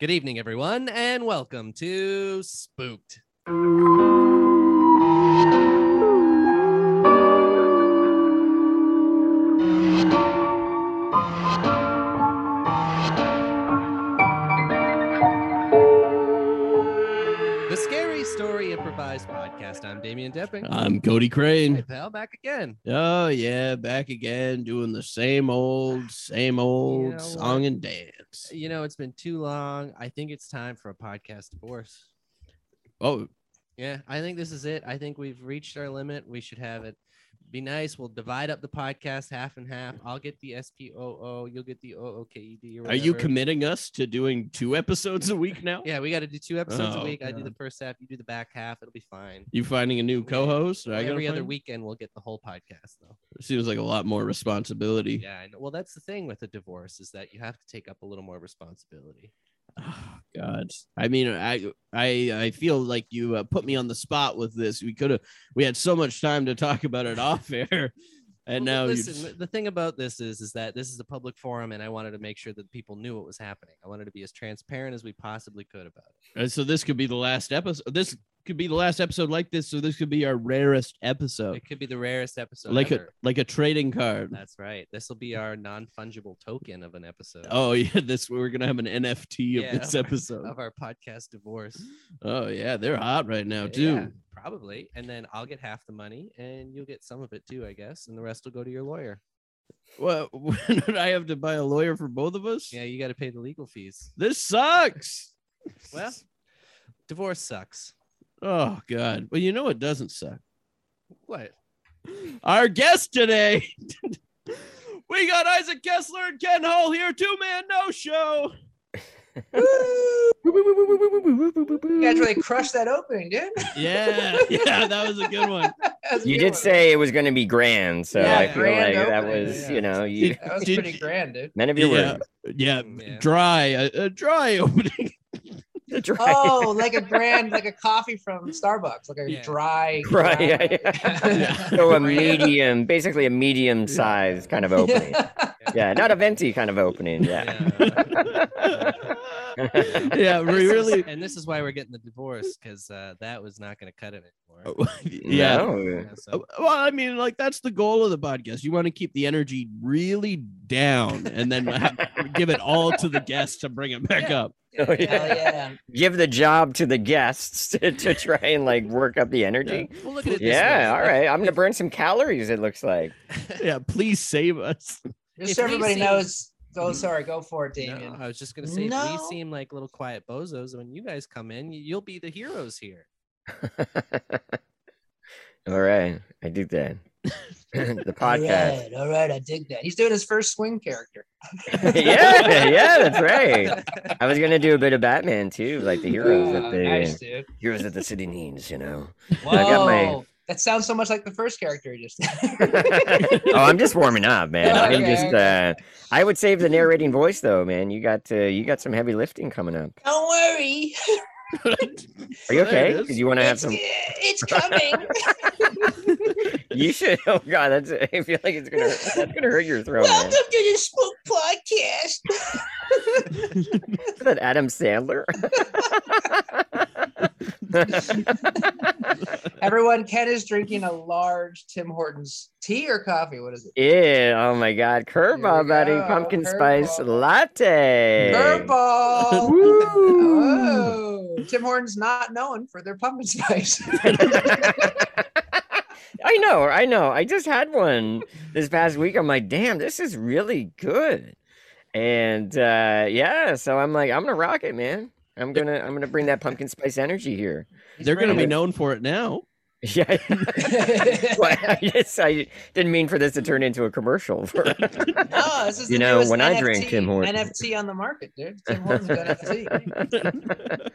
Good evening, everyone, and welcome to Spooked. Damian Depping. I'm Cody Hey, Crane. pal, back again. Oh yeah, back again doing the same old, same old know song what? and dance. You know, it's been too long. I think it's time for a podcast divorce. Oh, Yeah, I think this is it. I think we've reached our limit. We should have it. Be nice. We'll divide up the podcast half and half. I'll get the SPOO. You'll get the OOKED. Or are you committing us to doing two episodes a week now? Yeah, we got to do two episodes a Oh, week. I do the first half. You do the back half. It'll be fine. You finding a new co-host? Every other find- weekend, we'll get the whole podcast though. Seems like a lot more responsibility. Yeah, I know. Well, that's the thing with a divorce is that you have to take up a little more responsibility. Oh, God, I mean, I, I, I feel like you uh, put me on the spot with this. We could have, we had so much time to talk about it off air, and Well, now listen, just- the thing about this is, is that this is a public forum, and I wanted to make sure that people knew what was happening. I wanted to be as transparent as we possibly could about it. Uh, so this could be the last episode. This could be the last episode like this. So this could be our rarest episode, It could be the rarest episode like a like a trading card. That's right. This will be our non-fungible token of an episode. Oh yeah, this we're gonna have an NFT of Yeah, this of our- episode. of our podcast divorce. Oh yeah, they're hot right now too. Yeah, probably. And then I'll get half the money, and you'll get some of it too, I guess, and the rest will go to your lawyer. Well, would I have to buy a lawyer for both of us? Yeah, you got to pay the legal fees. This sucks. Well, divorce sucks. Oh god. Well, you know it doesn't suck. What? Our guest today. we got Isaac Kessler and Ken Hall here, two man no show. You guys really crushed that opening, dude. Yeah, yeah, that was a good one. A You good did one. say it was going to be grand, so Yeah, I feel grand like that was, yeah. you know, you that was Did pretty grand, dude. men of your Yeah. word. Yeah, Yeah. dry, a, a dry opening. The dry- Oh, like a grand, like a coffee from Starbucks, like a Yeah. dry. Right, dry- yeah, yeah. so a medium, basically a medium size kind of opening. Yeah, not a venti kind of opening. Yeah. yeah, we This is- really. and this is why we're getting the divorce because uh, that was not going to cut it anymore. Oh, yeah. No. Yeah, so- Well, I mean, like that's the goal of the podcast. You want to keep the energy really down, and then ha- give it all to the guests to bring it back Yeah. up. Oh, Hell yeah. yeah. Give the job to the guests to, to try and like work up the energy. Well, look at it. Yeah, way. all right. I'm gonna burn some calories. It looks like. Yeah, please save us. Just If so everybody see- knows. Oh, sorry. Go for it, No, I was just going to say, if No. we seem like little quiet bozos when you guys come in, you'll be the heroes here. all right, I do that. the podcast. right, all right. I dig that. He's doing his first swing character. yeah, yeah, that's right. I was gonna do a bit of Batman too, like the heroes that Oh, the nice, heroes that the city needs, you know. Whoa, I got my- that sounds so much like the first character he just. oh, I'm just warming up, man. I'm Okay, just okay. uh I would save the narrating voice though, man. You got uh, you got some heavy lifting coming up. Don't worry, Are you okay? Because you want to have it's, some it's coming. You should oh god, that's I feel like it's gonna that's gonna hurt your throat, man. Welcome to the Spook Podcast. Is that Adam Sandler? Everyone, Ken is drinking a large Tim Hortons tea or coffee. What is it? yeah, oh my god, Here curveball buddy, go, pumpkin spice latte. Curveball. Woo. Oh, Tim Hortons not known for their pumpkin spice. I know, I know. I just had one this past week. I'm like, damn, this is really good. And uh yeah, so I'm like, I'm gonna rock it, man. I'm gonna I'm gonna bring that pumpkin spice energy here. They're going to be known for it now. Yeah. well, I guess I didn't mean for this to turn into a commercial. For... no, this is You the know, newest when I NFT, drink Tim Hortons. NFT on the market, dude. Tim Hortons NFT.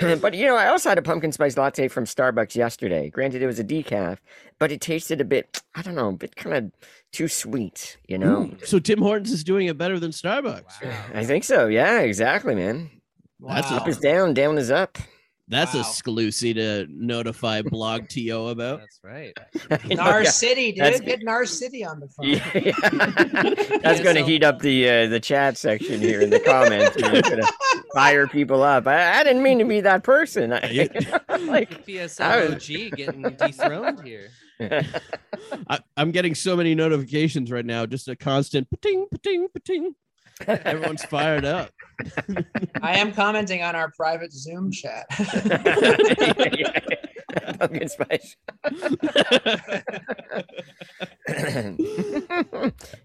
but you know, I also had a pumpkin spice latte from Starbucks yesterday. Granted, it was a decaf, but it tasted a bit, I don't know, a bit kind of too sweet, you know? Ooh, so Tim Hortons is doing it better than Starbucks. Wow. I think so. Yeah, exactly, man. That's Wow. Up is down, down is up. That's a Wow. exclusive to notify Blog TO about. That's right. You know, Nar yeah. City, dude. That's- Get Narcity on the phone. Yeah. That's Yeah, going to so- heat up the uh, the chat section here in the comments. You're going to fire people up. I, I didn't mean to be that person. I, Yeah. like, PSL OG getting dethroned here. I, I'm getting so many notifications right now, just a constant pating, pating, pating. Everyone's fired up. I am commenting on our private Zoom chat. Pumpkin spice.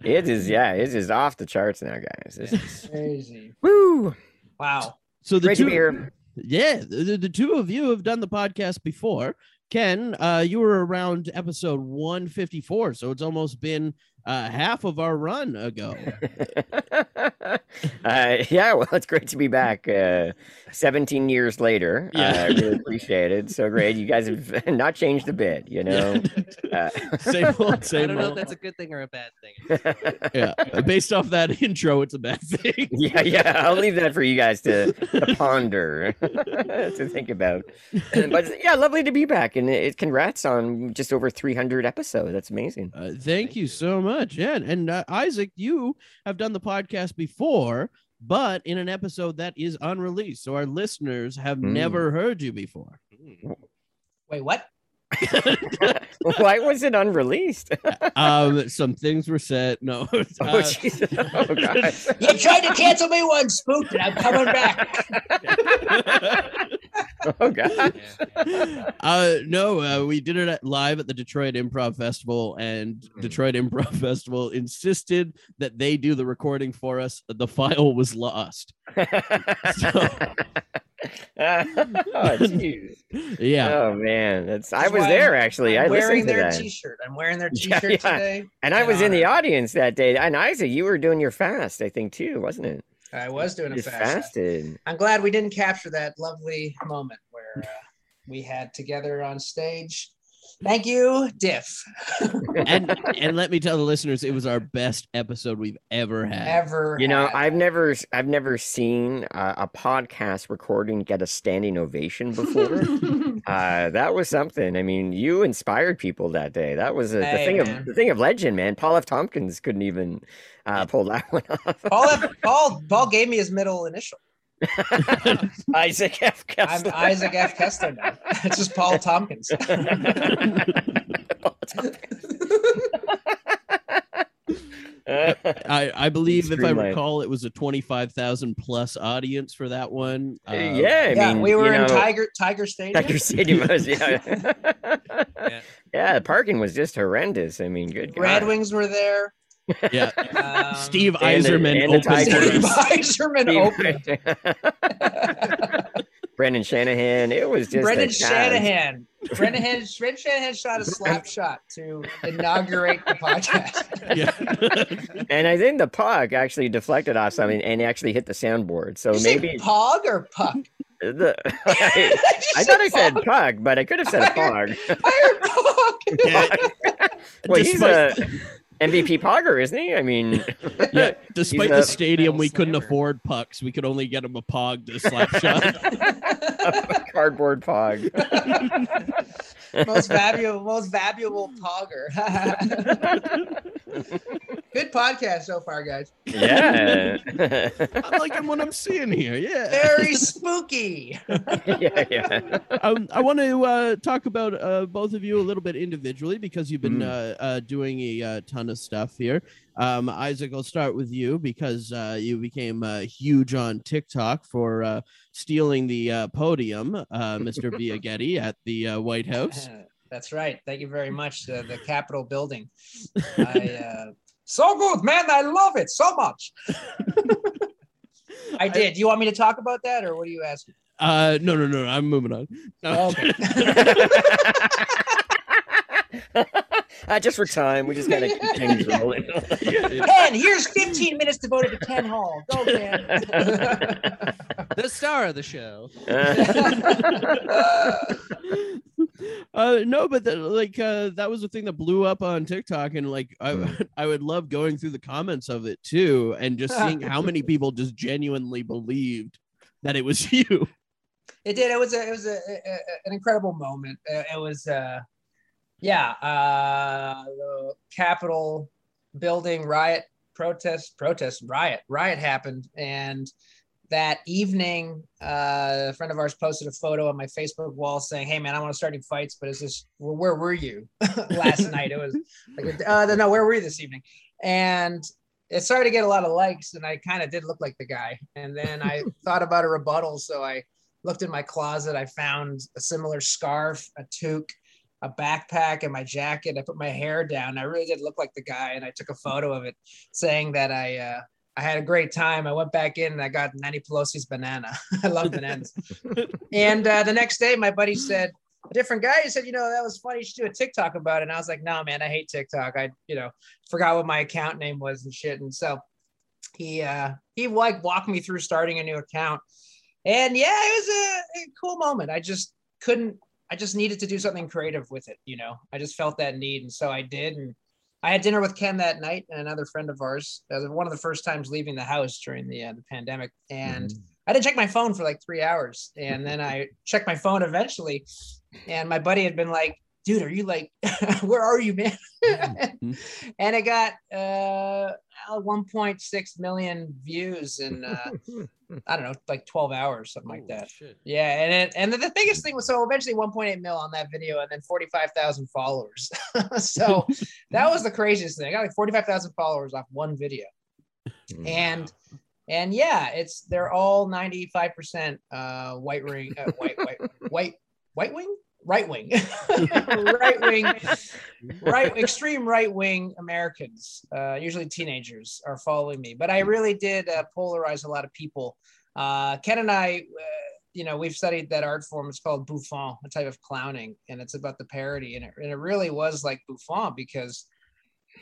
it is, yeah, it is off the charts now, guys. This is Crazy. woo. Wow. so the Great to two, be here. yeah, the, the two of you have done the podcast before. Ken, uh, you were around episode 154, so it's almost been uh, half of our run ago. uh, yeah, well, it's great to be back. Uh, 17 years later. Yeah. Uh, I really appreciate it. So great. You guys have not changed a bit, you know? Uh, same old, I don't know if that's a good thing or a bad thing. Yeah, based off that intro, it's a bad thing. yeah, yeah. I'll leave that for you guys to, to ponder, to think about. But yeah, lovely to be back. And it, congrats on just over 300 episodes. That's amazing. Uh, thank you so much. Yeah, and uh, Isaac, you have done the podcast before, but in an episode that is unreleased, so our listeners have Mm. never heard you before. Hmm. Wait, what? Why was it unreleased? um, some things were said. No, oh, uh, Jesus. Oh, God. You tried to cancel me once, spooked, and I'm coming back. Oh, God. Uh, no, uh, we did it at, live at the Detroit Improv Festival, and Mm. Detroit Improv Festival insisted that they do the recording for us. The file was lost. oh, jeez. Yeah, Oh man, that's I was there I'm- actually. I'm I wearing their that, T-shirt. I'm wearing their T-shirt yeah. today. and I was in the audience that day. And Isaac, you were doing your fast, I think too, wasn't it? I was doing a fast. fasted. I'm glad we didn't capture that lovely moment where uh, we had together on stage. Thank you, Diff. and and let me tell the listeners, it was our best episode we've ever had. Ever. You know, had. I've never, I've never seen uh, a podcast recording get a standing ovation before. uh, that was something. I mean, you inspired people that day. That was a, the thing man. of the thing of legend, man. Paul F. Tompkins couldn't even uh, pull that one off. Paul, F, Paul, Paul gave me his middle initial. Isaac F. I'm Isaac F. Kessler now. It's just Paul Tompkins. I, I believe, if I Streamlined. recall, it was a twenty-five thousand plus audience for that one. Uh, yeah, I yeah, mean, we were you in know, Tiger Tiger Stadium. Tiger Stadium was, yeah. Yeah. yeah, the parking was just horrendous. I mean, good Red Wings were there. yeah. Um, Steve Yzerman and opened. Steve. Yzerman opened. Brendan Shanahan. It was just Brendan a cast. Shanahan. Brendan, Brendan Shanahan shot a slap shot to inaugurate the podcast. Yeah. And I think the puck actually deflected off something and actually hit the soundboard. So Did you say maybe Pog or Puck? the, I, I say thought I said Pog? puck, but I could have said a pog. I heard Pog. Yeah. well, he's a MVP pogger, isn't he? I mean, yeah. Despite the stadium, we couldn't slammer. afford pucks. We could only get him a pog to slap shot. a cardboard pog. most valuable, most valuable Pogger. Good podcast so far, guys. yeah. I'm liking what I'm seeing here. Yeah. Very spooky. yeah, yeah. um, I want to uh, talk about uh, both of you a little bit individually because you've been Mm. uh, uh, doing a uh, ton of stuff here. Um, Isaac, I'll start with you because uh, you became uh, huge on TikTok for uh, stealing the uh, podium, uh, Mr. Viagetti at the uh, White House. That's right. Thank you very much. Uh, the Capitol building. I, uh, so good, man. I love it so much. I did. Do you want me to talk about that, or what are you asking? Uh, no, no, no, no, I'm moving on. No. Okay. uh, just for time, we just gotta keep things rolling. Ken, here's 15 minutes devoted to Ken Hall. Go, Ken. The star of the show. uh no but the, like uh that was the thing that blew up on tiktok and like i Mm. i would love going through the comments of it too and just seeing how many people just genuinely believed that it was you It did. It was a. It was a, a- a- an incredible moment. Uh, It was. Uh, yeah. Uh, the Capitol building riot, protest, protest, riot, riot happened, and that evening, uh, a friend of ours posted a photo on my Facebook wall saying, "Hey man, I want to start any fights, but is this where, where were you last night? It was like, uh, no, where were you this evening?" And it started to get a lot of likes, and I kind of did look like the guy. And then I thought about a rebuttal, so I looked in my closet. I found a similar scarf, a toque, a backpack, and my jacket. I put my hair down. I really did look like the guy, and I took a photo of it, saying that I. Uh, I had a great time. I went back in and I got Nancy Pelosi's banana. I love bananas. and uh, the next day, my buddy said, a different guy, he said, you know, that was funny. You should do a TikTok about it. And I was like, no, man, I hate TikTok. I, you know, forgot what my account name was and shit. And so he, uh, he like walked me through starting a new account. And yeah, it was a, a cool moment. I just couldn't, I just needed to do something creative with it. You know, I just felt that need. And so I did. And I had dinner with Ken that night and another friend of ours. That was one of the first times leaving the house during the, uh, the pandemic. And I didn't check my phone for like three hours. And then I checked my phone eventually. And my buddy had been like, dude, are you like, where are you, man? and it got uh, 1.6 million views and uh, I don't know, like 12 hours, something like that. shit. Yeah, and it, and the, the biggest thing was so eventually 1.8 mil on that video, and then 45,000 followers. so that was the craziest thing. I got like 45,000 followers off one video, and and yeah, it's they're all 95 percent uh, white ring, uh, white white white white wing, right wing, right wing, right extreme right wing Americans, uh, usually teenagers, are following me. But I really did uh, polarize a lot of people. Uh, Ken and I, uh, you know, we've studied that art form. It's called bouffon, a type of clowning, and it's about the parody. And it, and it really was like bouffon because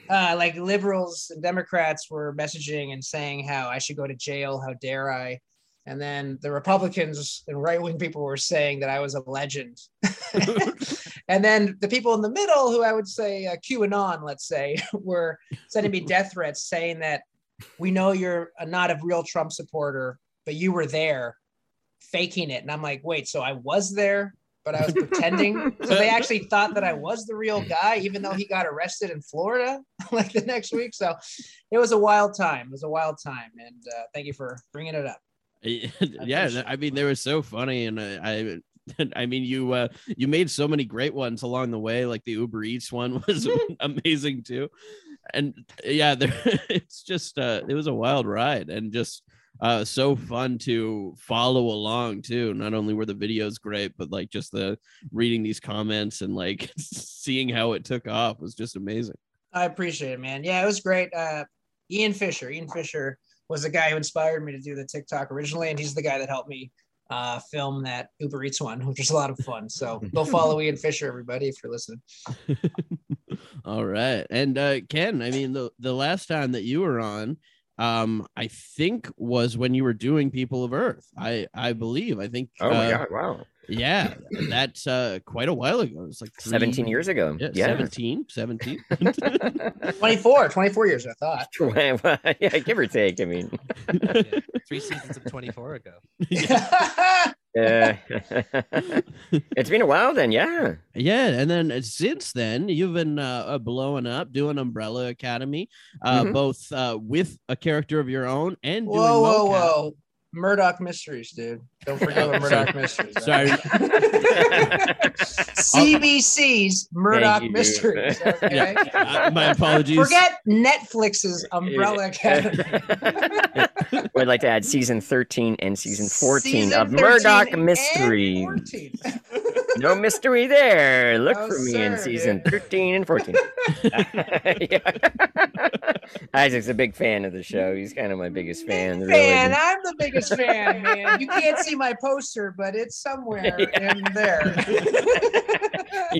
uh, like liberals and Democrats were messaging and saying how I should go to jail. How dare I? And then the Republicans and right wing people were saying that I was a legend. and then the people in the middle, who I would say uh, QAnon, let's say, were sending me death threats saying that we know you're a, not a real Trump supporter, but you were there faking it. And I'm like, wait, so I was there, but I was pretending. so they actually thought that I was the real guy, even though he got arrested in Florida like the next week. So it was a wild time. It was a wild time. And uh, thank you for bringing it up. yeah i mean they were so funny and i i i mean you uh you made so many great ones along the way like the uber eats one was amazing too and yeah there it's just uh it was a wild ride and just uh so fun to follow along too not only were the videos great but like just the reading these comments and like seeing how it took off was just amazing I appreciate it, man. Yeah, it was great. Uh, Ian Fisher. Ian Fisher was the guy who inspired me to do the TikTok originally, and he's the guy that helped me uh, film that Uber Eats one, which was a lot of fun. So go follow Ian Fisher, everybody, if you're listening. All right. And uh Ken, I mean the the last time that you were on um I think was when you were doing People of Earth. I I believe. I think Oh my uh, god! Wow, Yeah, that's uh quite a while ago. It's like seventeen years ago. Yeah, Yeah. 17, 17. 24, 24 years, I thought. Yeah, give or take. I mean, Yeah, Three seasons of 24 ago. Uh, it's been a while then. Yeah. yeah, and then uh, since then you've been uh, uh, blowing up doing Umbrella Academy, uh Mhm. both uh with a character of your own and doing whoa, whoa, whoa. Murdoch Mysteries, dude. Don't forget what Murdoch Mysteries. Sorry. CBC's Murdoch you. Mysteries. Okay? Uh, my apologies. Forget Netflix's Umbrella Academy. We'd like to add season 13 and season 14 Season of 13 Murdoch and Mysteries. 14. No mystery there. Look No, for me in season dude. 13 and 14. Isaac's a big fan of the show. He's kind of my biggest fan. Big really. fan. I'm the biggest fan, man. You can't see my poster, but it's somewhere in there.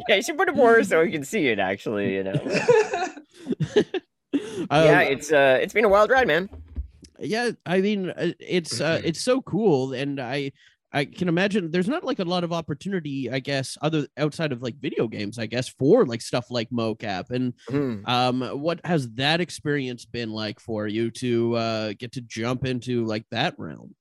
yeah, you should put it more so we can see it actually, you know. Um, yeah, it's uh it's been a wild ride, man. yeah i mean uh, it's uh it's so cool and i i can imagine there's not like a lot of opportunity i guess other outside of like video games i guess for like stuff like mocap and Mhm. um what has that experience been like for you to uh get to jump into like that realm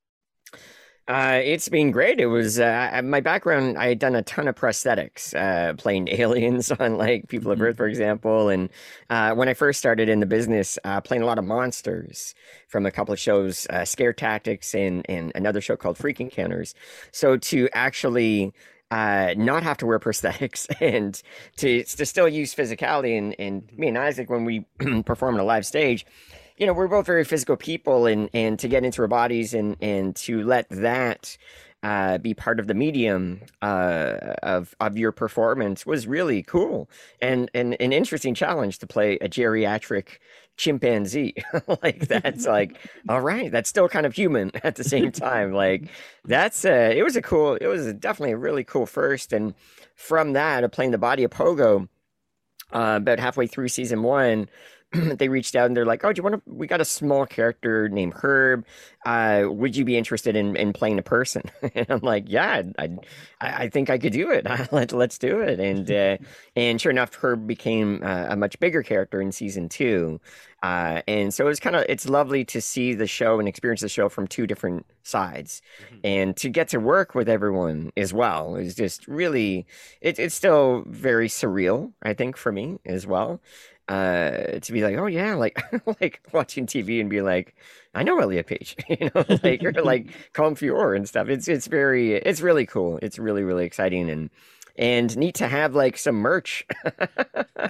Uh, it's been great. It was uh, my background. I had done a ton of prosthetics, uh, playing aliens on like People of Mhm. Earth, for example. And uh, when I first started in the business, uh, playing a lot of monsters from a couple of shows, uh, Scare Tactics, and and another show called Freak Encounters. So to actually uh, not have to wear prosthetics and to to still use physicality, and and me and Isaac when we perform on a live stage you know we're both very physical people and and to get into our bodies and and to let that uh, be part of the medium uh, of of your performance was really cool and, and an interesting challenge to play a geriatric chimpanzee. Like that's like all right that's still kind of human at the same time. Like that's uh it was a cool it was definitely a really cool first. And from that of playing the body of pogo uh, about halfway through season one they reached out and they're like, "Oh, do you want to? We got a small character named Herb. Uh, would you be interested in, in playing a person?" and I'm like, "Yeah, I, I, I think I could do it. Let let's do it." And uh, and sure enough, Herb became uh, a much bigger character in season two. Uh, and so it's kind of it's lovely to see the show and experience the show from two different sides, Mhm. and to get to work with everyone as well is just really it, it's still very surreal. I think for me as well uh to be like oh yeah like like watching tv and be like i know elliot page you know like or like Colm Feore and stuff it's it's very it's really cool it's really really exciting and and neat to have like some merch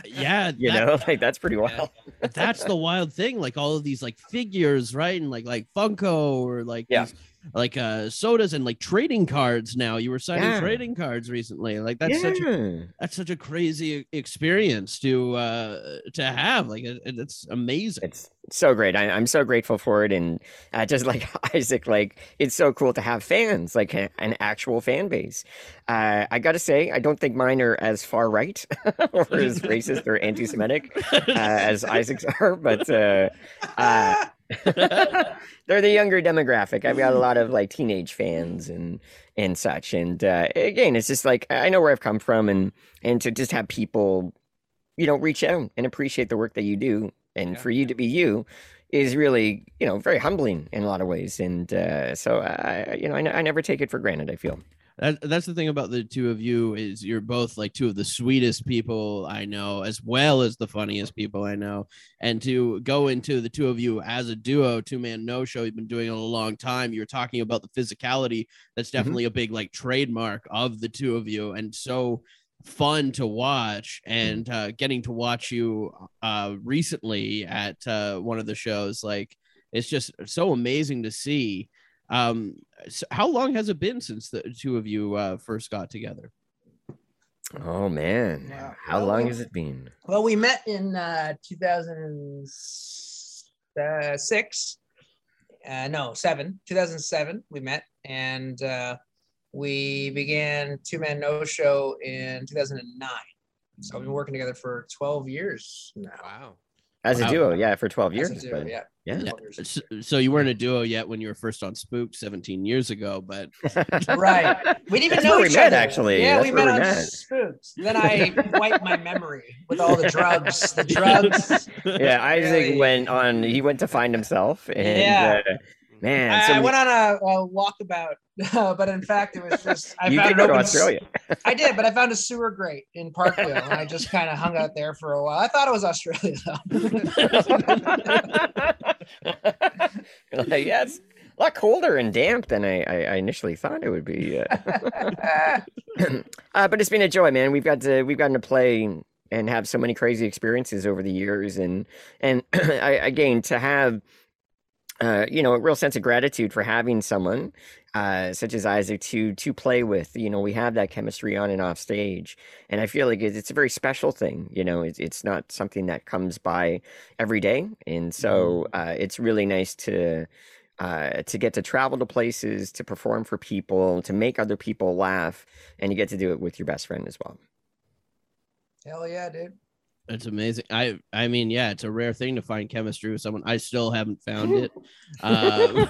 Yeah, you that- know like that's pretty wild that's the wild thing. Like all of these like figures, right? And like like Funko or like Yeah. these, like uh sodas and like trading cards now. You were signing Yeah. trading cards recently. Like that's such a that's such a crazy experience to uh to have. Like it, it's amazing. it's so great I, i'm so grateful for it and uh, just like isaac like it's so cool to have fans like a- an actual fan base uh, i gotta say i don't think mine are as far right or as racist or anti-semitic uh, as isaac's are but uh, uh, they're the younger demographic i've got a lot of like teenage fans and and such and uh, again it's just like i know where i've come from and and to just have people you know reach out and appreciate the work that you do and Yeah. for you to be you is really you know very humbling in a lot of ways and uh, so i you know I, n- I never take it for granted i feel That, that's the thing about the two of you is you're both like two of the sweetest people I know, as well as the funniest people I know. And to go into the two of you as a duo, two man no show, you've been doing it a long time. You're talking about the physicality. That's definitely a big like trademark of the two of you, and so fun to watch. And uh, getting to watch you uh, recently at uh, one of the shows, like it's just so amazing to see. Um, so how long has it been since the two of you uh, first got together? oh man Wow. how Well, long we- has it been Well, we met in uh, 2006. Uh, no, seven. 2007. We met, and uh, we began Two Man No Show in 2009. So we've been working together for 12 years now. Wow. as a duo yeah for 12 years As a duo, but- yeah. yeah. So, so you weren't a duo yet when you were first on Spook 17 years ago, but Right. We didn't even That's know where we each met, other. actually. Yeah, That's we met we on met. Spooks. Then I wiped my memory with all the drugs. The drugs. yeah isaac Really? went on he went to find himself and Yeah. uh, man I, so I we- went on a, a walkabout, but in fact, it was just I you found did an go to open australia I did, but I found a sewer grate in Parkville, and I just kind of hung out there for a while. I thought it was Australia, though. like, yeah, it's a lot colder and damp than I, I, I initially thought it would be. Uh, uh, but it's been a joy, man. We've got to we've gotten to play and have so many crazy experiences over the years, and and I, again to have. Uh, you know, a real sense of gratitude for having someone uh, such as Isaac to to play with. You know, we have that chemistry on and off stage, and I feel like it's, it's a very special thing. You know, it's it's not something that comes by every day, and so uh, it's really nice to uh, to get to travel to places, to perform for people, to make other people laugh, and you get to do it with your best friend as well. Hell yeah, dude. It's amazing. I I mean, yeah, it's a rare thing to find chemistry with someone. I still haven't found it. Uh,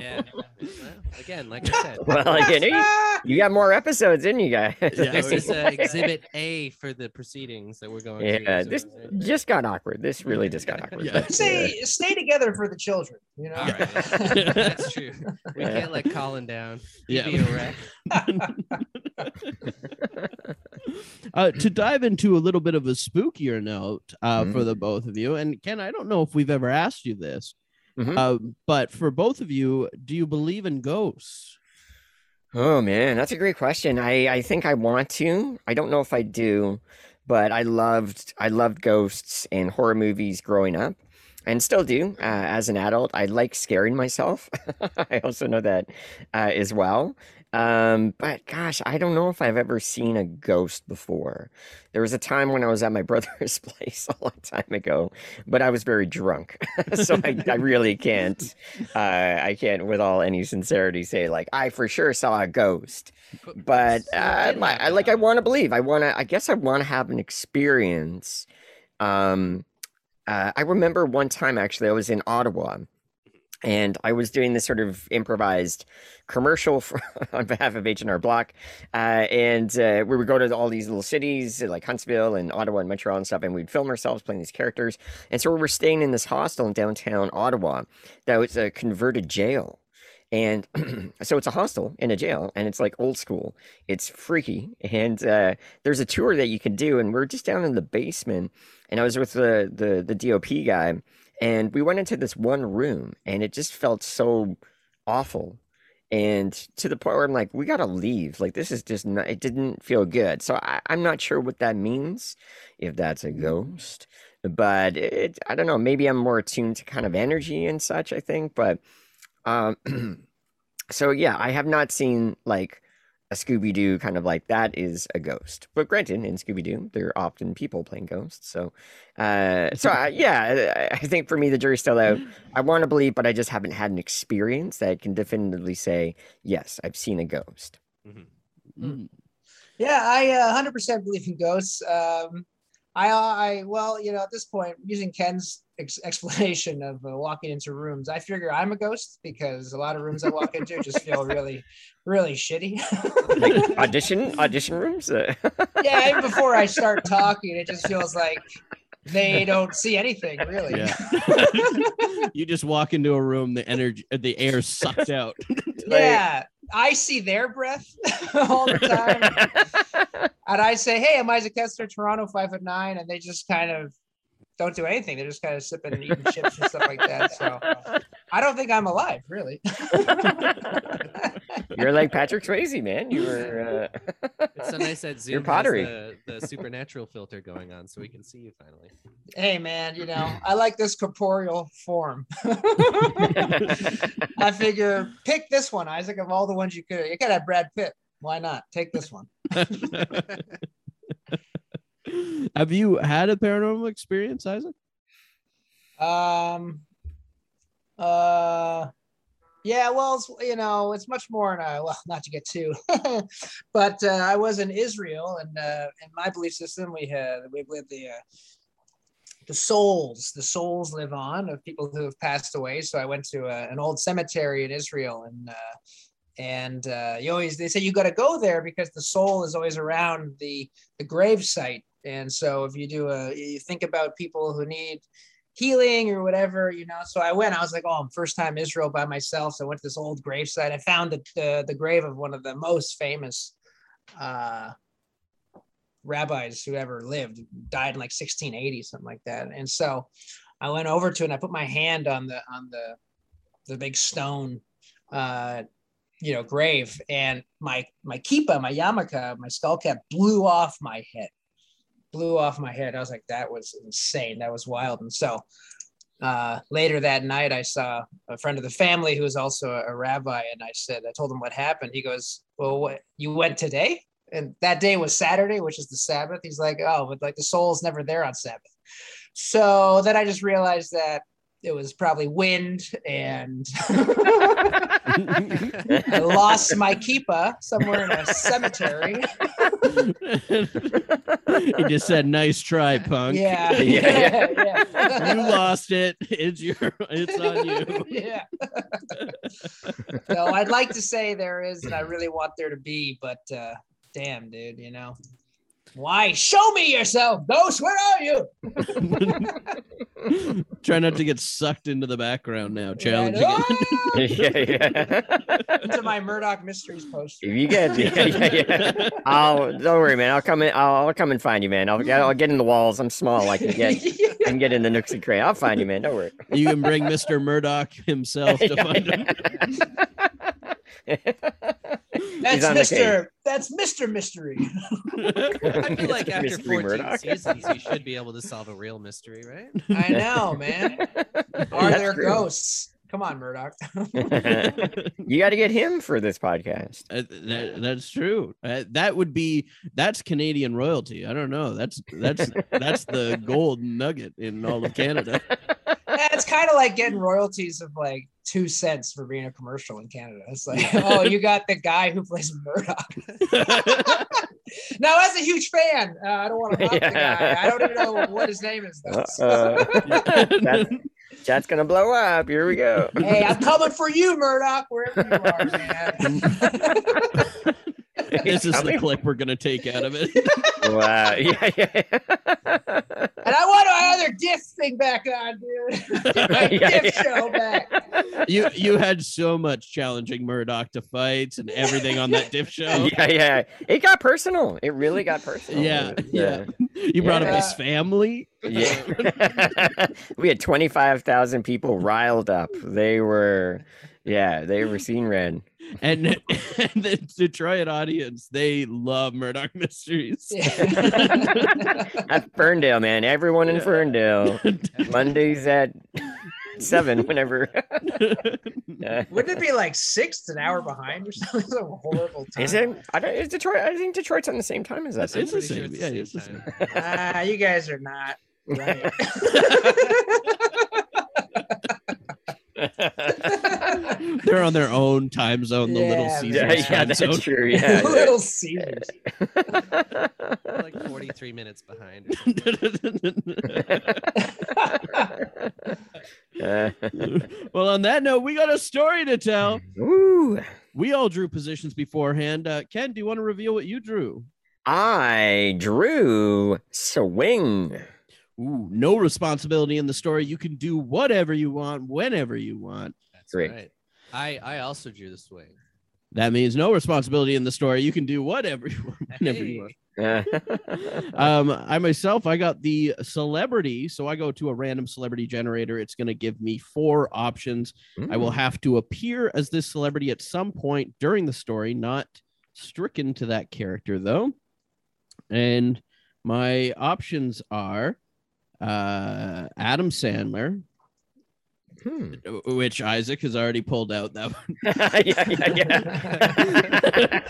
Yeah. Well, again, like I said, Well, again, you, you got more episodes, didn't you guys? Yeah, this we- is uh, exhibit A for the proceedings that we're going Yeah, through. this so- just got awkward. This really just got awkward. Yeah. but, uh, stay together for the children. You know. All right. That's true. We Yeah. can't let Colin down. He'd Yeah. Be a wreck. uh, to dive into a little bit of a spookier note uh, for Mhm. the both of you, and Ken, I don't know if we've ever asked you this, Mhm. uh, but for both of you, do you believe in ghosts? Oh man, that's a great question. I I think I want to. I don't know if I do, but I loved I loved ghosts and horror movies growing up, and still do uh, as an adult. I like scaring myself. I also know that uh, as well. Um, but gosh, I don't know if I've ever seen a ghost before. There was a time when I was at my brother's place a long time ago, but I was very drunk, so I, I really can't uh, I can't, with all any sincerity, say like I for sure saw a ghost. But uh, my, I like I want to believe. I want to. I guess I want to have an experience. Um, uh, I remember one time actually I was in Ottawa, and I was doing this sort of improvised commercial for, on behalf of H and R Block, uh, and uh, we would go to all these little cities like Huntsville and Ottawa and Montreal and stuff, and we'd film ourselves playing these characters. And so we were staying in this hostel in downtown Ottawa that was a converted jail. And so it's a hostel in a jail, and it's like old school. It's freaky, and uh, there's a tour that you can do. And we're just down in the basement, and I was with the the the DOP guy, and we went into this one room, and it just felt so awful, and to the point where I'm like, we gotta leave. Like this is just not. It didn't feel good. So I, I'm not sure what that means, if that's a ghost, but it. I don't know. Maybe I'm more attuned to kind of energy and such. I think, but. Um, so yeah, I have not seen like a Scooby Doo kind of like that is a ghost. But granted, in Scooby Doo, there are often people playing ghosts. So, uh, so I, yeah, I, I think for me the jury's still out. I want to believe, but I just haven't had an experience that can definitively say yes, I've seen a ghost. Mhm. Mm. Yeah, I uh, 100% believe in ghosts. Um, I, I, well, you know, at this point, using Ken's ex- explanation of uh, walking into rooms, I figure I'm a ghost because a lot of rooms I walk into just feel really, really shitty. Like audition, audition rooms. Yeah, even before I start talking, it just feels like they don't see anything really. Yeah. you just walk into a room, the energy, the air sucked out. yeah, I see their breath all the time. and I say, "Hey, I'm Isaac Kessler, Toronto, five foot nine," and they just kind of don't do anything. They're just kind of sipping and eating chips and stuff like that. So I don't think I'm alive, really. You're like Patrick Swayze, man. You were. Uh... It's so nice that Zoom Your has pottery. the, the supernatural filter going on, so we can see you finally. hey, man, you know, I like this corporeal form. I figure pick this one, Isaac, of all the ones you could. You could have Brad Pitt. Why not? Take this one. Have you had a paranormal experience, Isaac? Um. Uh. Yeah. Well, you know, it's much more. In a, well, not to get too, but uh, I was in Israel, and uh, in my belief system, we had we lived the. Uh, the souls, the souls live on of people who have passed away. So I went to a, an old cemetery in Israel, and uh, and uh, you always they say you got to go there because the soul is always around the the grave site. And so if you do a, you think about people who need healing or whatever, you know. So I went. I was like, oh, I'm first time Israel by myself. So I went to this old grave site. I found the the, the grave of one of the most famous uh, rabbis who ever lived. Died in like 1680, something like that. And so I went over to it and I put my hand on the on the the big stone uh you know grave and my my kippah my yarmulke my skull cap blew off my head blew off my head. I was like that was insane. That was wild. And so uh later that night i saw a friend of the family who was also a, rabbi and i said i told him what happened. He goes well what you went today? And that day was saturday which is the sabbath. He's like oh but like the soul's never there on sabbath. So then i just realized that it was probably wind and I lost my kippah somewhere in a cemetery. he just said, "Nice try, punk." Yeah, Yeah, yeah. you lost it. It's your. It's on you. yeah. so I'd like to say there is, and I really want there to be, but uh, damn, dude, you know. Why? Show me yourself, Ghost. Where are you? Try not to get sucked into the background now. Challenge Yeah, again. ah! yeah, yeah. Into my Murdoch Mysteries poster. If you get, yeah, yeah, yeah. I'll don't worry, man. I'll come in. I'll, I'll come and find you, man. I'll get. I'll get in the walls. I'm small. I can get. I can get in the nooks and crannies. I'll find you, man. Don't worry. You can bring Mr. Murdoch himself to Yeah, find him. That's He's on the case. Mr. That's Mr. Mystery. I feel like after Mystery 14 Murdoch. seasons, you should be able to solve a real mystery, right? I know, man. Are That's there true. ghosts? Come on, Murdoch. you got to get him for this podcast. Uh, that, that's true. Uh, that would be that's Canadian royalty. I don't know. That's that's that's the gold nugget in all of Canada. It's kind of like getting royalties of like two cents for being a commercial in Canada. It's like, oh, you got the guy who plays Murdoch. now, as a huge fan, uh, I don't want to mock the guy. I don't even know what his name is. Though. so- Uh, that's, chat's gonna blow up. Here we go. hey, I'm coming for you, Murdoch, wherever you are, man. this is the clip we're gonna take out of it. Wow. Yeah, yeah. and I want my other diff thing back on, dude. Get Yeah, diff yeah. show back. You you had so much challenging Murdoch to fights and everything on that diff show. yeah, yeah. It got personal. It really got personal. Yeah, It was, yeah. You brought up his family. Yeah. we had 25,000 people riled up. They were, yeah, they were seen red. And, and the Detroit audience, they love Murdoch mysteries. At Ferndale, man. Everyone in Yeah. Ferndale. Mondays at seven, whenever. Uh, Wouldn't it be like six, an hour behind or something? It's a horrible time. is it? I don't, is Detroit? I think Detroit's on the same time as us. It's the pretty sure same. it's Yeah, the it's the same same. Ah, you guys are not. Right. They're on their own time zone, the Little Yeah, Caesars yeah, yeah, that's zone. true. Yeah. Little Caesars. Like 43 minutes behind. or something. Well, on that note, we got a story to tell. Ooh. We all drew positions beforehand. Uh, Ken, do you want to reveal what you drew? I drew swing. Ooh, no responsibility in the story. You can do whatever you want, whenever you want. That's Great. right. I, I also drew the swing. That means no responsibility in the story. You can do whatever you want, whenever you want. Um, I myself, I got the celebrity. So I go to a random celebrity generator. It's going to give me four options. I will have to appear as this celebrity at some point during the story, not stricken to that character, though. And my options are uh, Adam Sandler, Hmm. which Isaac has already pulled out. That one. yeah, yeah, yeah.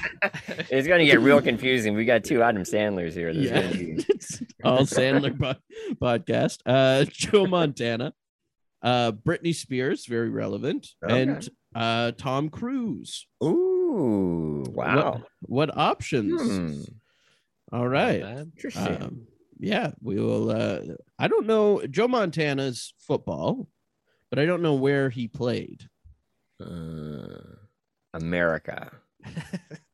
it's gonna get real confusing. We got two Adam Sandlers here. This Yeah. be- all Sandler po- podcast. Uh, Joe Montana, uh, Britney Spears, very relevant, Okay. and uh, Tom Cruise. Ooh, wow. What options? Hmm. All Not right. bad. Interesting. Um, yeah, we will. Uh, I don't know Joe Montana's football, but I don't know where he played. Uh, America.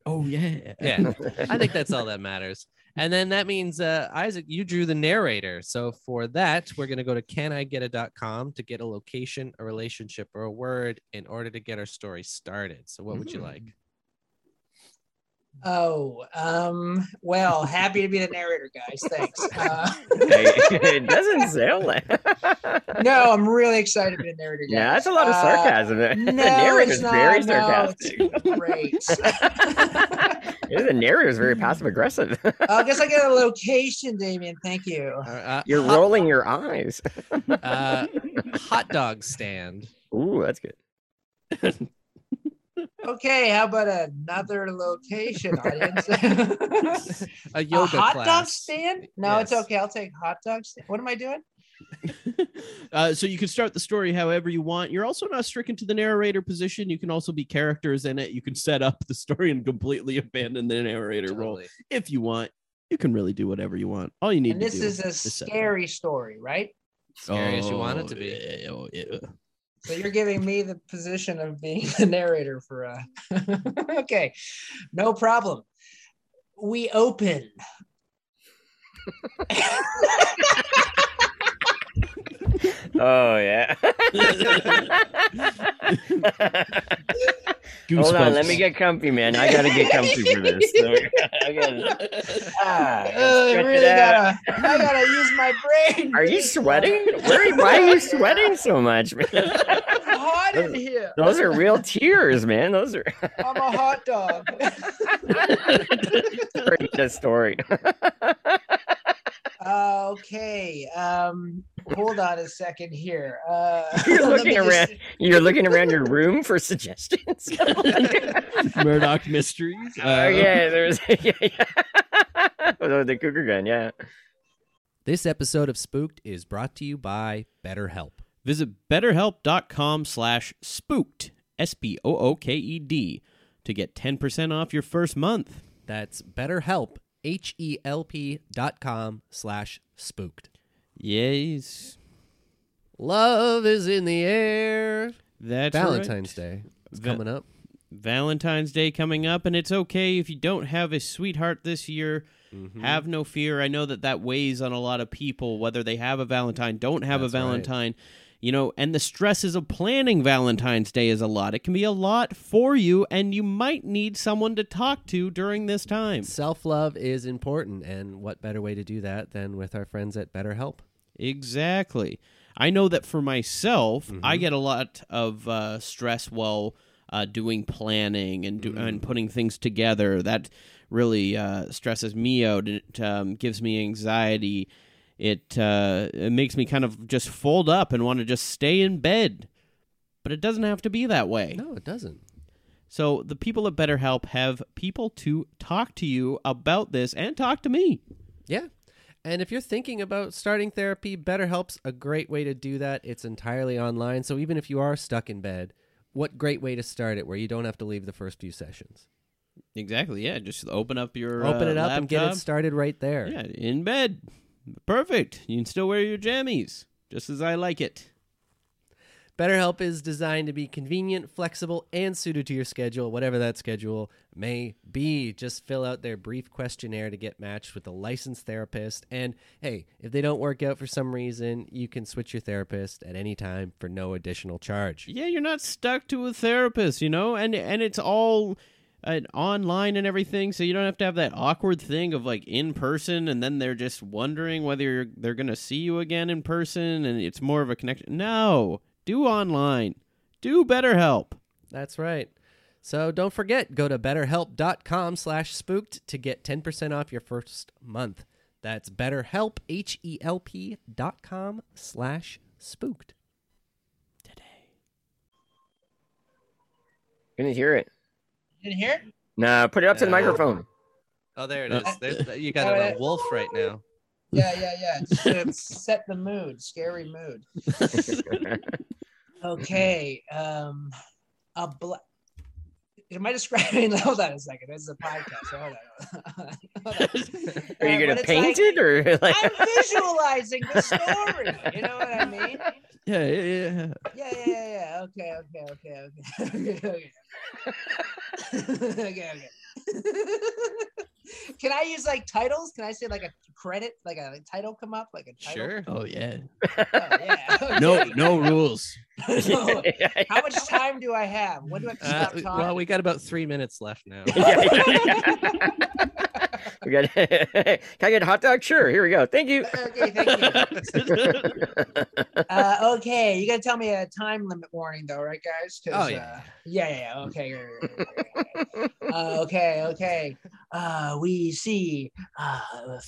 Oh yeah, Yeah, I think that's all that matters. And then that means, uh, Isaac, you drew the narrator. So for that, we're going to go to canigeta.com to get a location, a relationship, or a word in order to get our story started. So what would you Mm. like? Oh, um, well, happy to be the narrator, guys. Thanks. Uh, it doesn't sound like. no, I'm really excited to be the narrator, guys. Yeah, that's a lot of Uh, sarcasm. the no, narrator's it's not. very No, sarcastic. it's great. Yeah, the narrator's very passive aggressive. I guess I get a location, Damien. Thank you. Uh, uh, You're hot, rolling your eyes. uh, hot dog stand. Ooh, that's good. Okay, how about another location, audience? A a yoga hot dog stand? No, it's okay. I'll take hot dog stand. What am I doing? uh, so you can start the story however you want. You're also not stricken to the narrator position. You can also be characters in it. You can set up the story and completely abandon the narrator role if you want. You can really do whatever you want. All you need And to this do is a set up. scary story, right? Scary as you want it to Oh, be. yeah, oh, yeah. So you're giving me the position of being the narrator for uh okay. No problem. We open. oh yeah. Hold on, let me get comfy, man. I gotta get comfy for this. So, I gotta, ah, I gotta I really gotta I gotta use my brain. Are you sweating? Where, why are you sweating so much, man? It's hot in here. Those are real tears, man. Those are I'm a hot dog. pretty good story. Uh, okay. Um, hold on a second here. Uh, You're let me looking just- around. You're looking around your room for suggestions. Murdoch Mysteries. Oh Uh, yeah, there's yeah, yeah. Oh, the cougar gun, yeah. This episode of Spooked is brought to you by BetterHelp. Visit betterhelp.com slash spooked, S P O O K E D, to get 10% off your first month. That's BetterHelp, H E L P dot com slash spooked. Yes. Love is in the air. That's Valentine's right. Day is Va- coming up. Valentine's Day coming up, and it's okay if you don't have a sweetheart this year. Mm-hmm. Have no fear. I know that that weighs on a lot of people, whether they have a Valentine, don't have That's a right. You know, and the stresses of planning Valentine's Day is a lot. It can be a lot for you, and you might need someone to talk to during this time. Self love is important, and what better way to do that than with our friends at BetterHelp? Exactly. I know that for myself, Mm-hmm. I get a lot of uh, stress while uh, doing planning and do- Mm. and putting things together. That really uh, stresses me out. It um, gives me anxiety. It uh, it makes me kind of just fold up and want to just stay in bed. But it doesn't have to be that way. No, it doesn't. So the people at BetterHelp have people to talk to you about this and talk to me. Yeah. And if you're thinking about starting therapy, BetterHelp's a great way to do that. It's entirely online. So even if you are stuck in bed, what great way to start it where you don't have to leave the first few sessions. Exactly. Yeah. Just open up your Open uh, it up and get it started right there. Yeah, in bed. Perfect. You can still wear your jammies, just as I like it. BetterHelp is designed to be convenient, flexible, and suited to your schedule, whatever that schedule may be. Just fill out their brief questionnaire to get matched with a licensed therapist. And hey, if they don't work out for some reason, you can switch your therapist at any time for no additional charge. Yeah, you're not stuck to a therapist, you know, and and it's all uh, online and everything, so you don't have to have that awkward thing of like in person, and then they're just wondering whether you're, they're gonna see you again in person, and it's more of a connection. No, do online, do BetterHelp. That's right. So don't forget, go to betterhelp.com slash spooked to get 10% off your first month. That's betterhelp, H-E-L-P dot com slash spooked. Couldn't hear it. In here? No, put it up to the No. microphone. Oh, there it Uh. There's, you got a wolf right now. Yeah, yeah, yeah. It's, it's set the mood, scary mood. Okay. Um, a black. Am I describing? Hold on a second. This is a podcast. Hold on. Hold on. Are you gonna paint like- it or like? I'm visualizing the story. You know what I mean? Yeah, yeah, yeah. Yeah, yeah, yeah, yeah. Okay, okay, okay, okay, okay, okay, okay, okay. Can I use like titles? Can I say like a credit, like a title come up, like a title? Sure. Oh yeah. Oh, yeah. No, okay. no rules. How much time do I have? When do I have to Uh, stop talking? well, we got about three minutes left now. We got. Can I get a hot dog? Sure. Here we go. Thank you. okay, thank you. Uh, okay, you gotta tell me a time limit warning though, right, guys? 'Cause, Oh, yeah. Uh, yeah, yeah, yeah. Okay. right, right, right, right, right. uh, okay, okay. Uh, we see uh,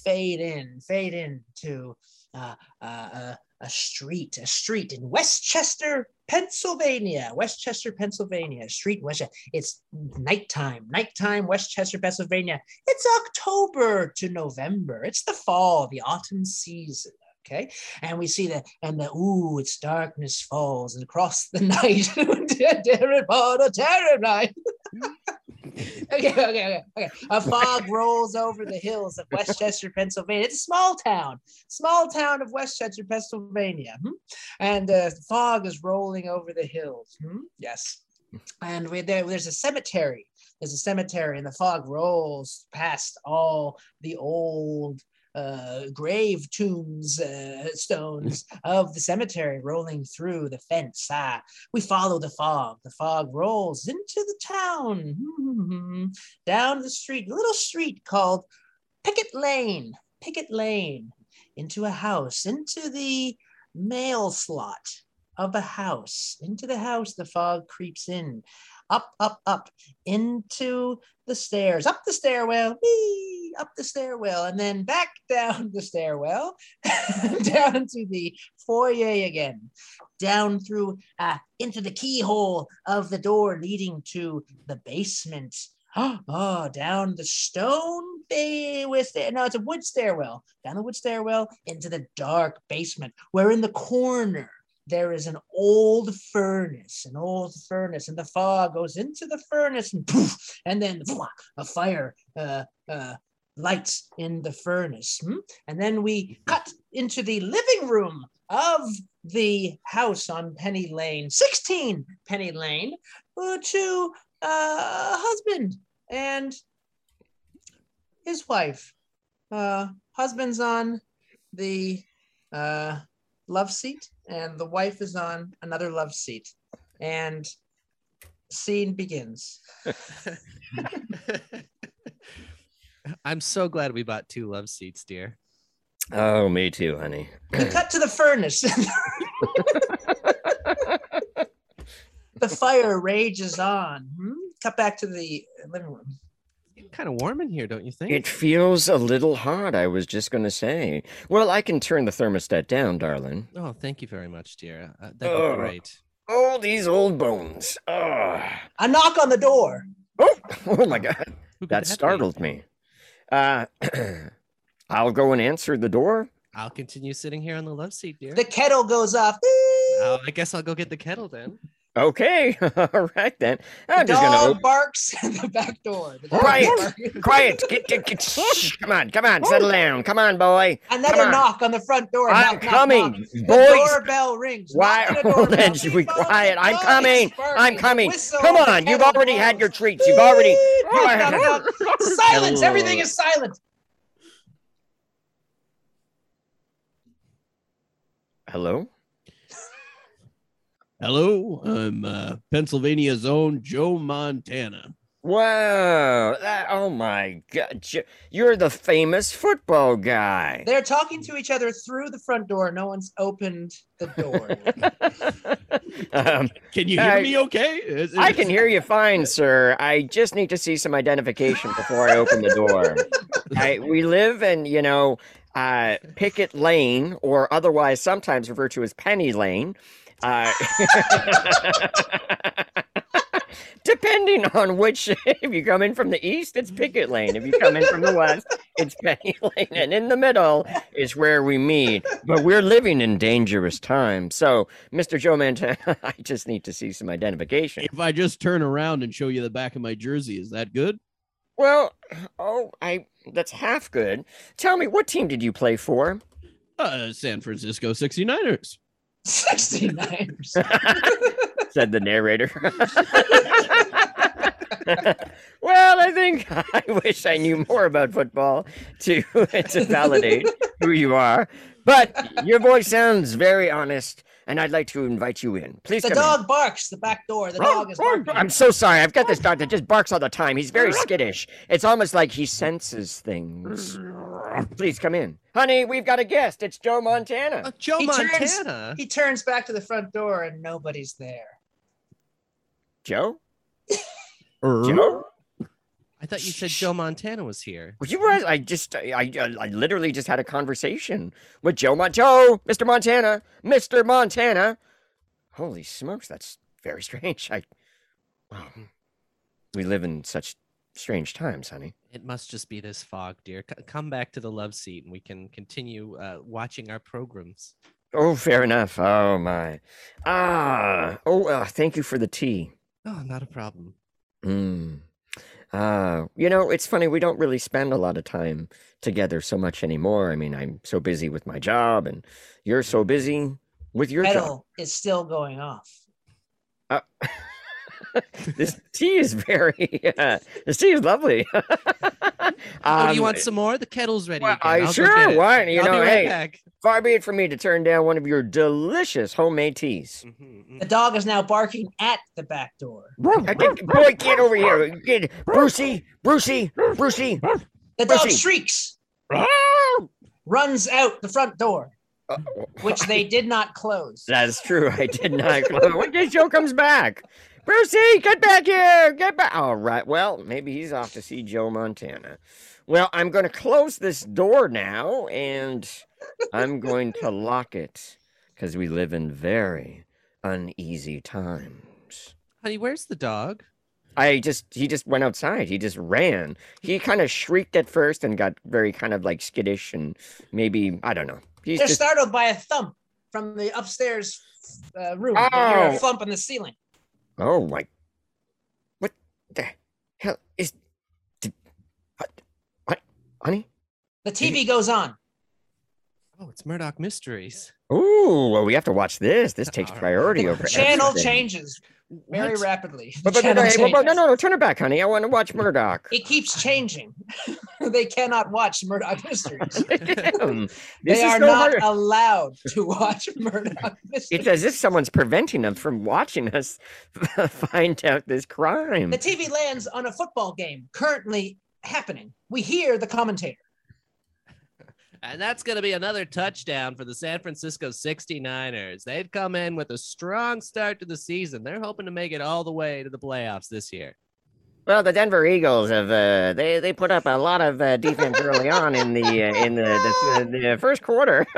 fade in, fade in to uh, uh, uh, a street, a street in Westchester, Pennsylvania. Westchester, Pennsylvania. Street Westchester. It's nighttime, nighttime, Westchester, Pennsylvania. It's October to November. It's the fall, the autumn season. Okay, and we see that, and the ooh, it's darkness falls and across the night, terror night. okay, okay, okay. A fog rolls over the hills of Westchester, Pennsylvania. It's a small town, small town of Westchester, Pennsylvania, hmm? and uh, fog is rolling over the hills. hmm? Yes, and we, there, there's a cemetery. There's a cemetery, and the fog rolls past all the old uh, grave tombs, uh, stones of the cemetery rolling through the fence. Ah, we follow the fog. The fog rolls into the town, hmm, down the street, a little street called Picket Lane. Picket Lane, into a house, into the mail slot of a house. Into the house, the fog creeps in. Up, up, up, into the stairs, up the stairwell, whee, up the stairwell, and then back down the stairwell, down to the foyer again, down through, uh, into the keyhole of the door leading to the basement. Oh, down the stone bay with no, it's a wood stairwell. Down the wood stairwell into the dark basement, where in the corner there is an old furnace, an old furnace, and the fog goes into the furnace, and poof, and then a fire uh, uh, lights in the furnace. hmm? And then we cut into the living room of the house on Penny Lane, 16 Penny Lane, uh, to uh, a husband and his wife. Uh, husband's on the uh, love seat, and the wife is on another love seat. And scene begins. I'm so glad we bought two love seats, dear. Oh, me too, honey. We cut to the furnace. the fire rages on. Hmm? Cut back to the living room. Kind of warm in here, don't you think? It feels a little hot, I was just going to say. Well, I can turn the thermostat down, darling. oh, thank you very much, dear. Uh, that'd be great. Oh, these old bones. Oh, A knock on the door. oh, oh my God. Who could That be? startled me. Uh, I'll go and answer the door. I'll continue sitting here on the love seat, dear. The kettle goes off. Oh, I guess I'll go get the kettle then. Okay, all right then. I'm the just dog gonna barks at the back door. The Quiet, quiet. Get, get, get. Shh. Come on, come on. Settle down. Come on, boy. Another on. knock on the front door. I'm Knock, knock, coming, knock. The boys. doorbell rings. Why? Knock the Hold doorbell. on, should we quiet? I'm coming. I'm coming. Whistle, Come on, you've already had your treats. You've already. You are- knock, knock. Silence. Everything is silent. Hello. Hello, I'm uh, Pennsylvania's own Joe Montana. Wow. That, oh my God. You're the famous football guy. They're talking to each other through the front door. No one's opened the door. um, Can you hear I- me okay? Is- I can hear you fine, sir. I just need to see some identification before I open the door. I, we live in, you know, uh, Picket Lane, or otherwise sometimes referred to as Penny Lane. Uh, depending on which, if you come in from the east, it's Picket Lane. If you come in from the west, it's Penny Lane. And in the middle is where we meet. But we're living in dangerous times. So, Mr. Joe Montana, I just need to see some identification. If I just turn around and show you the back of my jersey, is that good? Well, oh, I that's half good. Tell me, what team did you play for? Uh, San Francisco 69ers. 69ers. said the narrator. well, I think I wish I knew more about football to to validate who you are. But your voice sounds very honest, and I'd like to invite you in. Please The come in. dog barks. The back door. The dog is barking. I'm so sorry. I've got this dog that just barks all the time. He's very skittish. It's almost like he senses things. Please come in. Honey, we've got a guest. It's Joe Montana. Oh, Joe He turns- Montana. He turns back to the front door and nobody's there. Joe? Joe? I thought you said Joe Montana was here. Well, you I just I, I I literally just had a conversation with Joe Mon Joe, Mr. Montana, Mr. Montana. Holy smokes, that's very strange. I wow. We live in such strange times, honey. It must just be this fog, dear. C- come back to the love seat and we can continue uh, watching our programs. Oh, fair enough. Oh my. Ah. Oh, uh, thank you for the tea. Oh, not a problem. Mm. Uh, you know, it's funny. We don't really spend a lot of time together so much anymore. I mean, I'm so busy with my job, and you're so busy with your job. Kettle is still going off. this tea is very. Uh, this tea is lovely. oh, do you Um, want some more? The kettle's ready. well, again. I I'll go sure get it. why? You I'll know, be right hey, back. Far be it from me to turn down one of your delicious homemade teas. Mhm, The mhm. dog is now barking at the back door. I get, boy, get over here. Get Brucey, Brucey, Brucey. The dog Bushy. shrieks, runs out the front door, Uh, which they did not close. That's true. I did not. close- When did Joe comes back? Brucey, get back here. Get back. All right. Well, maybe he's off to see Joe Montana. Well, I'm going to close this door now and I'm going to lock it because we live in very uneasy times. Honey, where's the dog? I just, he just went outside. He just ran. He kind of shrieked at first and got very kind of like skittish and maybe, I don't know. He's They're just, startled by a thump from the upstairs uh, room. They hear Oh. a thump on the ceiling. Oh my! What the hell is? Did, what? What? Honey? The TV goes on. Oh, it's Murdoch Mysteries. Ooh, well, we have to watch this. This takes All priority over channel everything. changes very What? rapidly. But, but, but, hey, well, no, no, no, turn it back, honey. I want to watch Murdoch. It keeps changing. they cannot watch Murdoch Mysteries. They are so not hard. allowed to watch Murdoch Mysteries. It's as if someone's preventing them from watching us find out this crime. The TV lands on a football game currently happening. We hear the commentator. And that's going to be another touchdown for the San Francisco 69ers. They've come in with a strong start to the season. They're hoping to make it all the way to the playoffs this year. Well, the Denver Eagles have uh, they they put up a lot of uh, defense early on in the uh, in the, the the first quarter,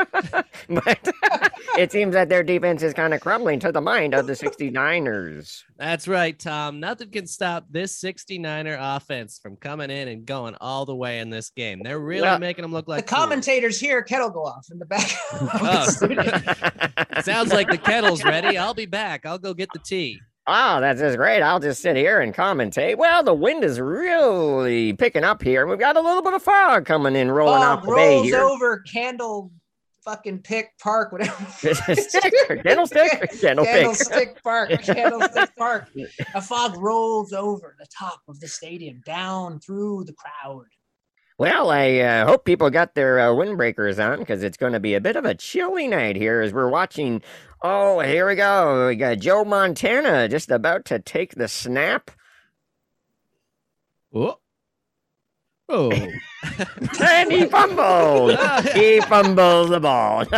but it seems that their defense is kind of crumbling to the mind of the 69ers. That's right, Tom. Nothing can stop this 69er offense from coming in and going all the way in this game. They're really Well, making them look The like fools. commentators hear kettle go off in the back. of the Oh. Sounds like the kettle's ready. I'll be back. I'll go get the tea. Oh, that's just great. I'll just sit here and commentate. Well, the wind is really picking up here. We've got a little bit of fog coming in, rolling off Fog the bay here. over Candle fucking Pick Park, whatever. Stick. Candlestick Park, Candlestick Park. A fog rolls over the top of the stadium, down through the crowd. Well, I uh, hope people got their uh, windbreakers on because it's going to be a bit of a chilly night here as we're watching. Oh, here we go. We got Joe Montana just about to take the snap. Oh. Oh. And he fumbled. he fumbled the ball.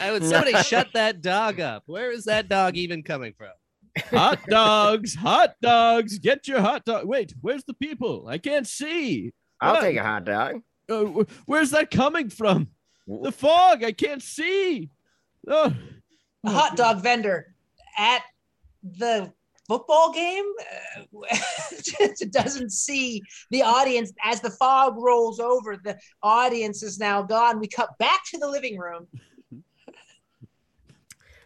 I would somebody shut that dog up. Where is that dog even coming from? hot dogs, hot dogs. Get your hot dog. Wait, where's the people? I can't see. I'll What? take a hot dog. Uh, where's that coming from? The fog. I can't see. Oh. A hot dog vendor at the football game uh, doesn't see the audience as the fog rolls over. The audience is now gone. We cut back to the living room.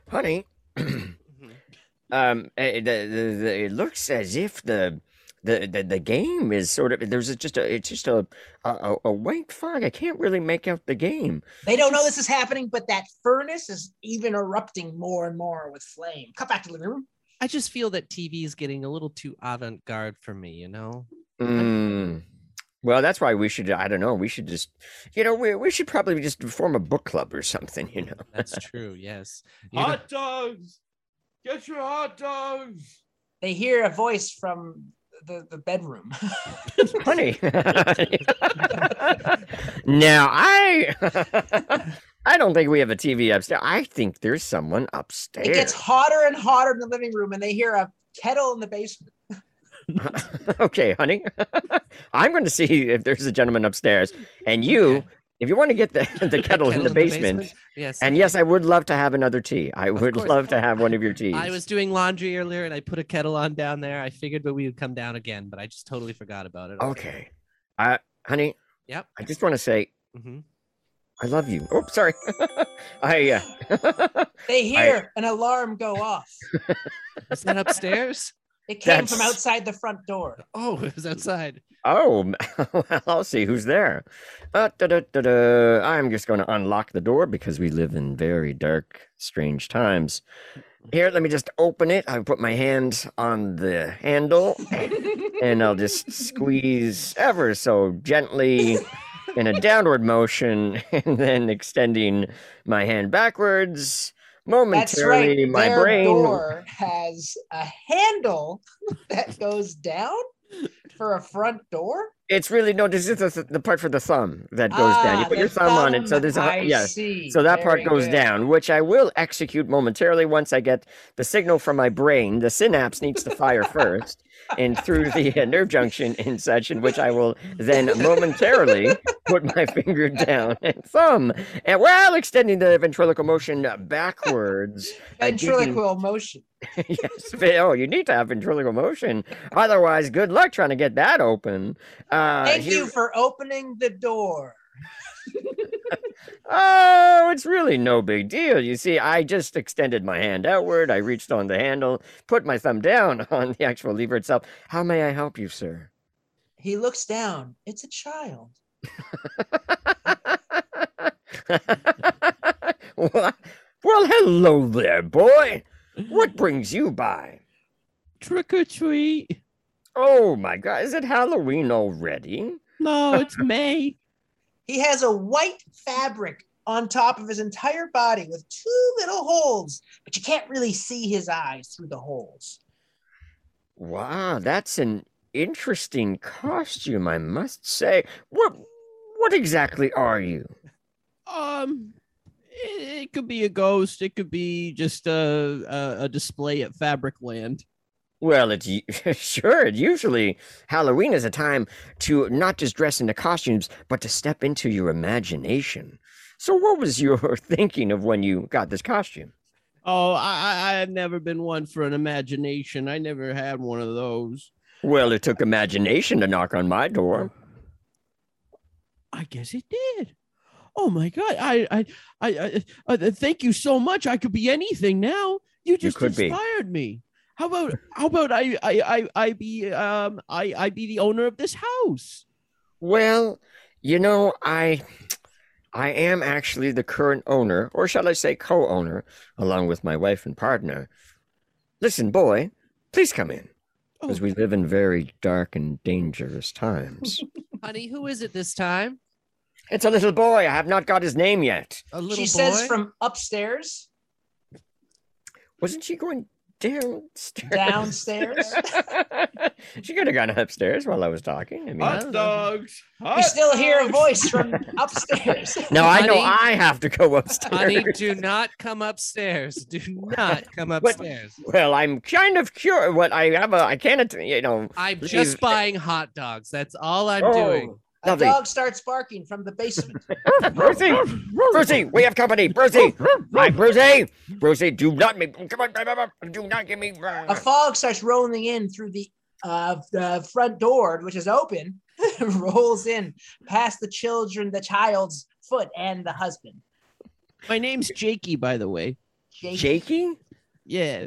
Honey, um, eh, the, the, the, it looks as if the, the the the game is sort of there's just a it's just a, a a white fog. I can't really make out the game. They don't know this is happening, but that furnace is even erupting more and more with flame. Cut back to the living room. I just feel that TV is getting a little too avant garde for me, you know? Mm. Well, that's why we should. I don't know. We should just, you know, we we should probably just form a book club or something. You know. That's true. Yes. You know- Hot dogs. Get your hot dogs. They hear a voice from the, the bedroom. honey. now I I don't think we have a TV upstairs. I think there's someone upstairs. It gets hotter and hotter in the living room, and they hear a kettle in the basement. okay, honey. I'm going to see if there's a gentleman upstairs, and you if you want to get the, the kettle in the basement, Yes. and yes, I would love to have another tea. I would course. love to have one of your teas. I was doing laundry earlier and I put a kettle on down there. I figured that we would come down again, but I just totally forgot about it. okay. I, honey. Yep. I just want to say hmm I love you. Oh, sorry. I. Uh, They hear an alarm go off. Is that upstairs? It came from outside the front door. Oh, it was outside. oh, well, I'll see who's there. Uh, da, da, da, da. I'm just going to unlock the door because we live in very dark, strange times. Here, let me just open it. I put my hand on the handle and I'll just squeeze ever so gently in a downward motion and then extending my hand backwards. That's right. Momentarily, my Their brain. door has a handle that goes down for a front door. It's really no. This is the, the part for the thumb that goes down. You Ah, put your the thumb on it, so thumb, there's a I yeah. So that part goes good. down, which I will execute momentarily once I get the signal from my brain. The synapse needs to fire first, and through the uh, nerve junction and such, in which I will then momentarily put my finger down and thumb, and while extending the ventriloquial motion backwards. uh, Ventriloquial motion. yes, oh, you need to have ventriloquial motion. Otherwise, good luck trying to get that open. Uh, Thank here- you for opening the door. Oh, it's really no big deal. You see, I just extended my hand outward. I reached on the handle, put my thumb down on the actual lever itself. How may I help you, sir? He looks down. It's a child. well, well, hello there, boy. What brings you by? Trick or treat. Oh my God, is it Halloween already? No, it's May. He has a white fabric on top of his entire body with two little holes, but you can't really see his eyes through the holes. Wow, that's an interesting costume, I must say. What, what exactly are you? Um, it, it could be a ghost. It could be just a a, a display at Fabricland. Well, it's sure. It usually, Halloween is a time to not just dress into costumes, but to step into your imagination. So, what was your thinking of when you got this costume? Oh, I I have never been one for an imagination. I never had one of those. Well, it took imagination to knock on my door. I guess it did. Oh my god! I I I, I uh, thank you so much. I could be anything now. You just be. inspired me. How about how about I I I I be um I I be the owner of this house? Well, you know, I I am actually the current owner, or shall I say co-owner, along with my wife and partner. Listen, boy, please come in, because Oh. we live in very dark and dangerous times. Honey, who is it this time? it's a little boy. I have not got his name yet. A little She boy. says from upstairs, Wasn't she going downstairs? downstairs. she could have gone upstairs while I was talking. I mean, I Hot don't know. dogs. you hot still hear a voice from upstairs. no, I know I have to go upstairs. Honey, do not come upstairs. Do not come upstairs. Well, I'm kind of curious. What I have a, I can't, you know. I'm Leave- just buying hot dogs. That's all I'm Oh, doing. A lovely. dog starts barking from the basement. Brucey, Brucey, we have company. Brucey, hi, Brucey, Brucey, do not make, come on, do not give me. A fog starts rolling in through the uh, the front door, which is open, rolls in past the children, the child's foot, and the husband. My name's Jakey, by the way. Jake, Jakey? Yeah.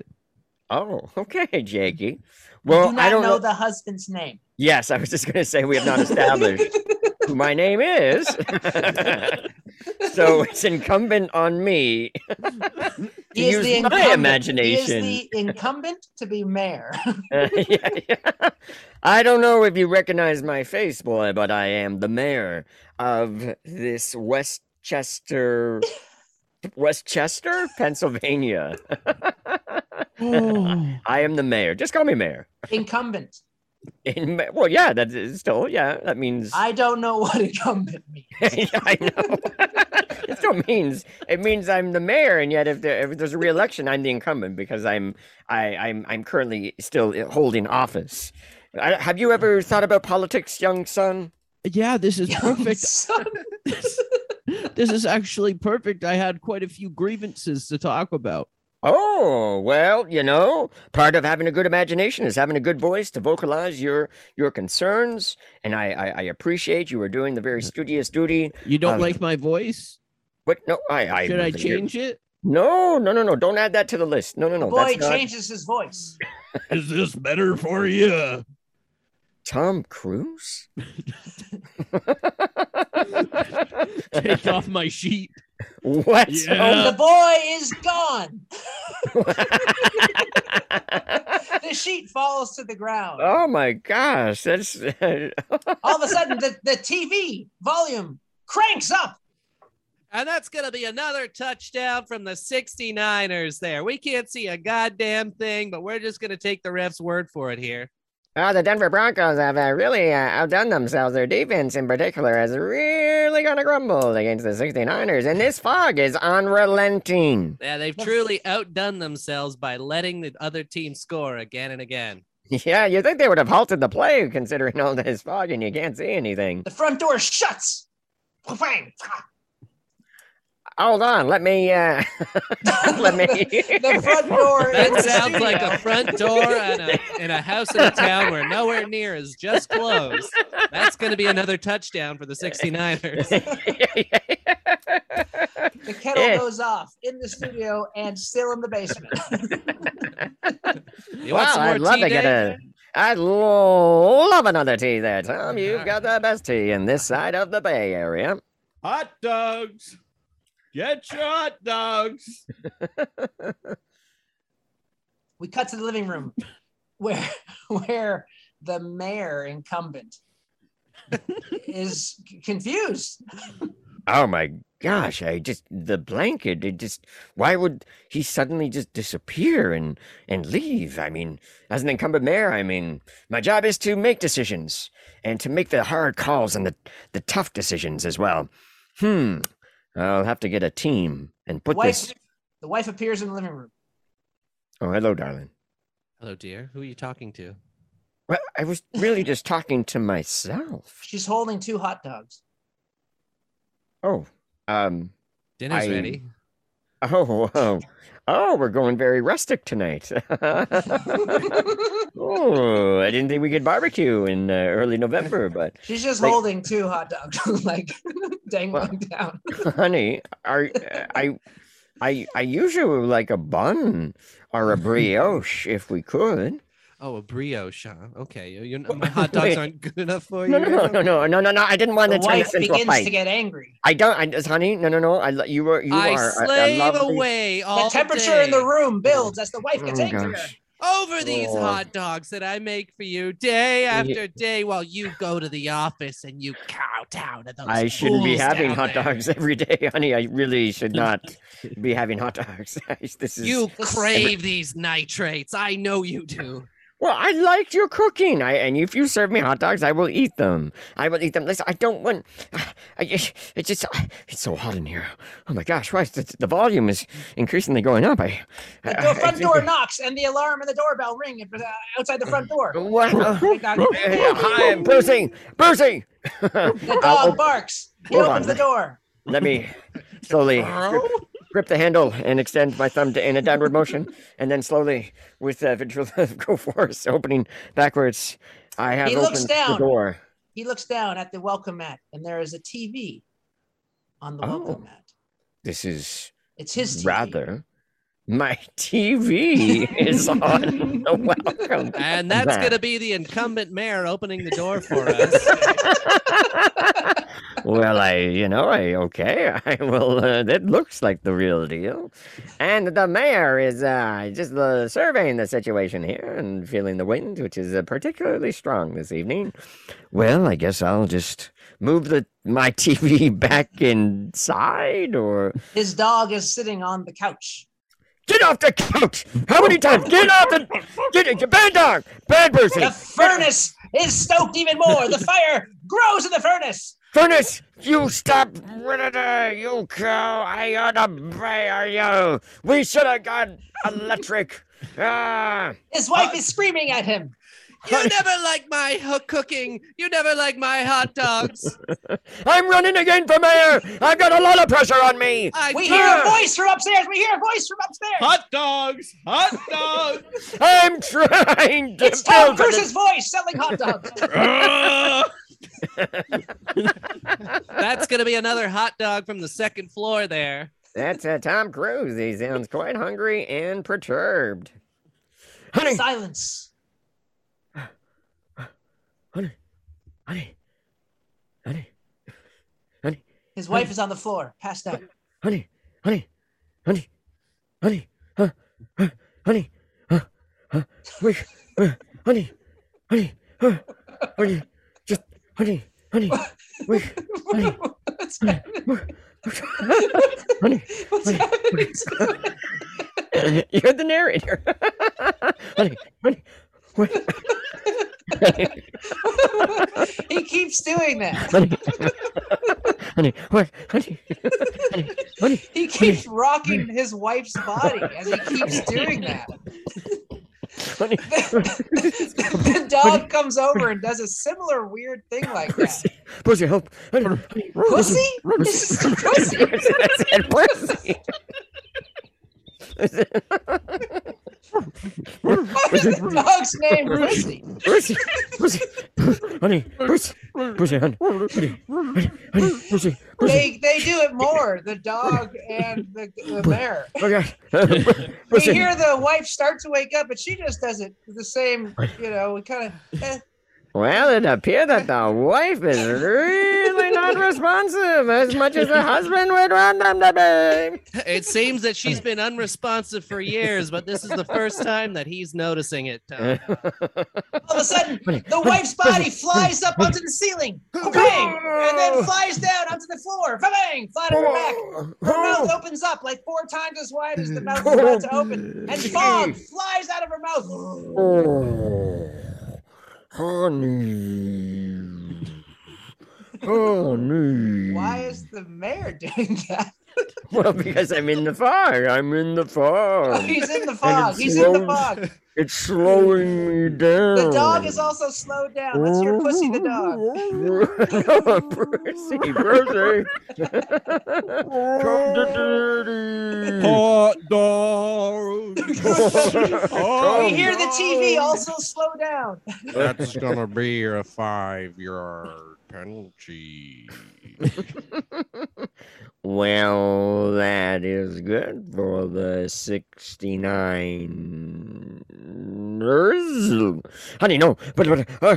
Oh, okay, Jakey. you Well, do not I don't know, know. the husband's name. Yes, I was just going to say we have not established who my name is. so it's incumbent on me to He is use the my incumbent. imagination. He is the incumbent to be mayor. Uh, yeah, yeah. I don't know if you recognize my face, boy, but I am the mayor of this Westchester, Westchester, Pennsylvania. Oh. I am the mayor. Just call me mayor. incumbent. In, well, yeah, that is still, yeah, that means. I don't know what incumbent means. yeah, I know. it still means it means I'm the mayor, and yet if, there, if there's a re-election, I'm the incumbent because I'm I, I'm I'm currently still holding office. I, have you ever thought about politics, young son? Yeah, this is Young perfect. son. this is actually perfect. I had quite a few grievances to talk about. Oh, well, you know, part of having a good imagination is having a good voice to vocalize your your concerns. And I I, I appreciate you are doing the very studious duty. You don't Um, like my voice? But no, I I Should I change it? No, no, no, no. Don't add that to the list. No, no, no. Boy that's not changes his voice. Is this better for you? Tom Cruise. Take off my sheet. What? Yeah. Oh, the boy is gone. The sheet falls to the ground. oh my gosh, that's All of a sudden, the, the TV volume cranks up. And that's going to be another touchdown from the 69ers there. We can't see a goddamn thing, but we're just going to take the ref's word for it here. Oh, the Denver Broncos have uh, really uh, outdone themselves. Their defense, in particular, has really gonna grumble against the 69ers, and this fog is unrelenting. Yeah, they've truly outdone themselves by letting the other team score again and again. Yeah, you think they would have halted the play considering all this fog and you can't see anything. The front door shuts. Bang. Hold on, let me, uh, let me. the front door. in That sounds like a front door in a, in a house in a town where nowhere near is just closed. That's going to be another touchdown for the 69ers. The kettle Yeah. goes off in the studio and still in the basement. You want Wow, some more I'd love to get a. I'd lo- love another tea there, Tom. You've got the best tea in this side of the Bay Area. Hot dogs. Get your hot dogs. we cut to the living room where where the mayor incumbent is confused. Oh my gosh, I just the blanket, it just why would he suddenly just disappear and and leave? I mean, as an incumbent mayor, I mean, my job is to make decisions and to make the hard calls and the the tough decisions as well. Hmm. I'll have to get a team and put wife, this the wife appears in the living room. Oh, hello, darling. Hello, dear. Who are you talking to? Well, I was really just talking to myself. She's holding two hot dogs. Oh, um, Dinner's I- ready. oh, oh, oh, we're going very rustic tonight. oh, I didn't think we could barbecue in uh, early November, but She's just Like- holding two hot dogs, like dangling down. honey, are uh, I, I, I usually would like a bun or a brioche if we could. Oh, a brioche. Huh? Okay. You, you, my hot dogs Wait. aren't good enough for you. No, no, no, no, no, no, no, no. I didn't want The to turn wife this into a begins fight. to get angry. I don't, I, honey. No, no, no. I, lo- you were, you I are a- a slave lovely- away all The temperature in the day room mm. builds as the wife gets Oh, angrier. gosh. over these Oh. hot dogs that I make for you day after day while you go to the office and you kowtow to those. I shouldn't be fools having down hot there. dogs every day, honey. I really should not be having hot dogs. this is You This- crave these nitrates. I know you do. Well. I liked your cooking. I and if you serve me hot dogs, I will eat them. I will eat them. Listen, I don't want. I, it's just it's so hot in here. Oh my gosh! Why is the, the volume is increasingly going up? I, The door, front think- door knocks and the alarm and the doorbell ring uh, outside the front door. What? Uh, Big dog- Hi, Brucey. Brucey. The dog barks. He opens on. the door. Let me slowly grip, grip the handle and extend my thumb to, in a downward motion, and then slowly, with uh, go force, opening backwards, I have He looks opened down. the door. He looks down at the welcome mat, and there is a TV on the Oh. welcome mat. This is It's his TV. rather. My TV is on the welcome. Mat. And that's going to be the incumbent mayor opening the door for us. well, I, you know, I okay. I will. Uh, that looks like the real deal. And the mayor is uh, just uh, surveying the situation here and feeling the wind, which is uh, particularly strong this evening. Well, I guess I'll just move the my TV back inside, or His dog is sitting on the couch. get off the couch. How many times? Get off the get bad dog, bad person. The furnace is stoked even more. The fire grows in the furnace. Furnace, you stop! You cow! I ought to bear you! We should have got electric! Ah! His wife is screaming at him. You never like my hook cooking. You never like my hot dogs. I'm running again for mayor. I've got a lot of pressure on me. I We do- hear a voice from upstairs. We hear a voice from upstairs. Hot dogs, hot dogs. I'm trying to It's Tom build Cruise's voice selling hot dogs. That's gonna be another hot dog from the second floor there. That's uh, Tom Cruise. He sounds quite hungry and perturbed. Honey, Silence. honey, honey, honey, Honey. His wife is on the floor, passed out. honey, honey, honey, honey, huh, huh, honey, huh, huh, wait, uh, honey, honey, huh, honey, honey, honey, wait, honey, What's happening? honey. What's honey, happening? You're the narrator. honey, honey, honey, he keeps doing that. honey, honey? Honey, honey, honey. He keeps rocking his wife's body as he keeps doing that. Honey. the dog comes over and does a similar weird thing like that. Pussy, pussy, help. Pussy? Pussy. Said pussy. What is the dog's name? Pussy. Pussy, pussy, honey, pussy, pussy, honey, honey, honey, honey, pussy, pussy. They they do it more. The dog and the, the bear. God, We hear the wife start to wake up, but she just does it the same. You know, we kind of. Eh. Well, it appears that the wife is really not responsive as much as the husband would want them to be. It seems that she's been unresponsive for years, but this is the first time that he's noticing it. Tom. all of a sudden, the wife's body flies up onto the ceiling, bang, and then flies down onto the floor, bang, flat on her back. Her mouth opens up like four times as wide as the mouth is about to open, and fog flies out of her mouth. Honey. Honey. Why is the mayor doing that? Well, because I'm in the fog. I'm in the Oh, fog. he's in the fog. it's He's in the fog. It's slowing me down. The dog is also slowed down. Let's hear Pussy the dog. no, Percy, Percy. Come to daddy. Hot dogs. We hear the TV also slow down. That's gonna be a five yard penalty. Well, that is good for the 69. Honey, no, but, but, uh,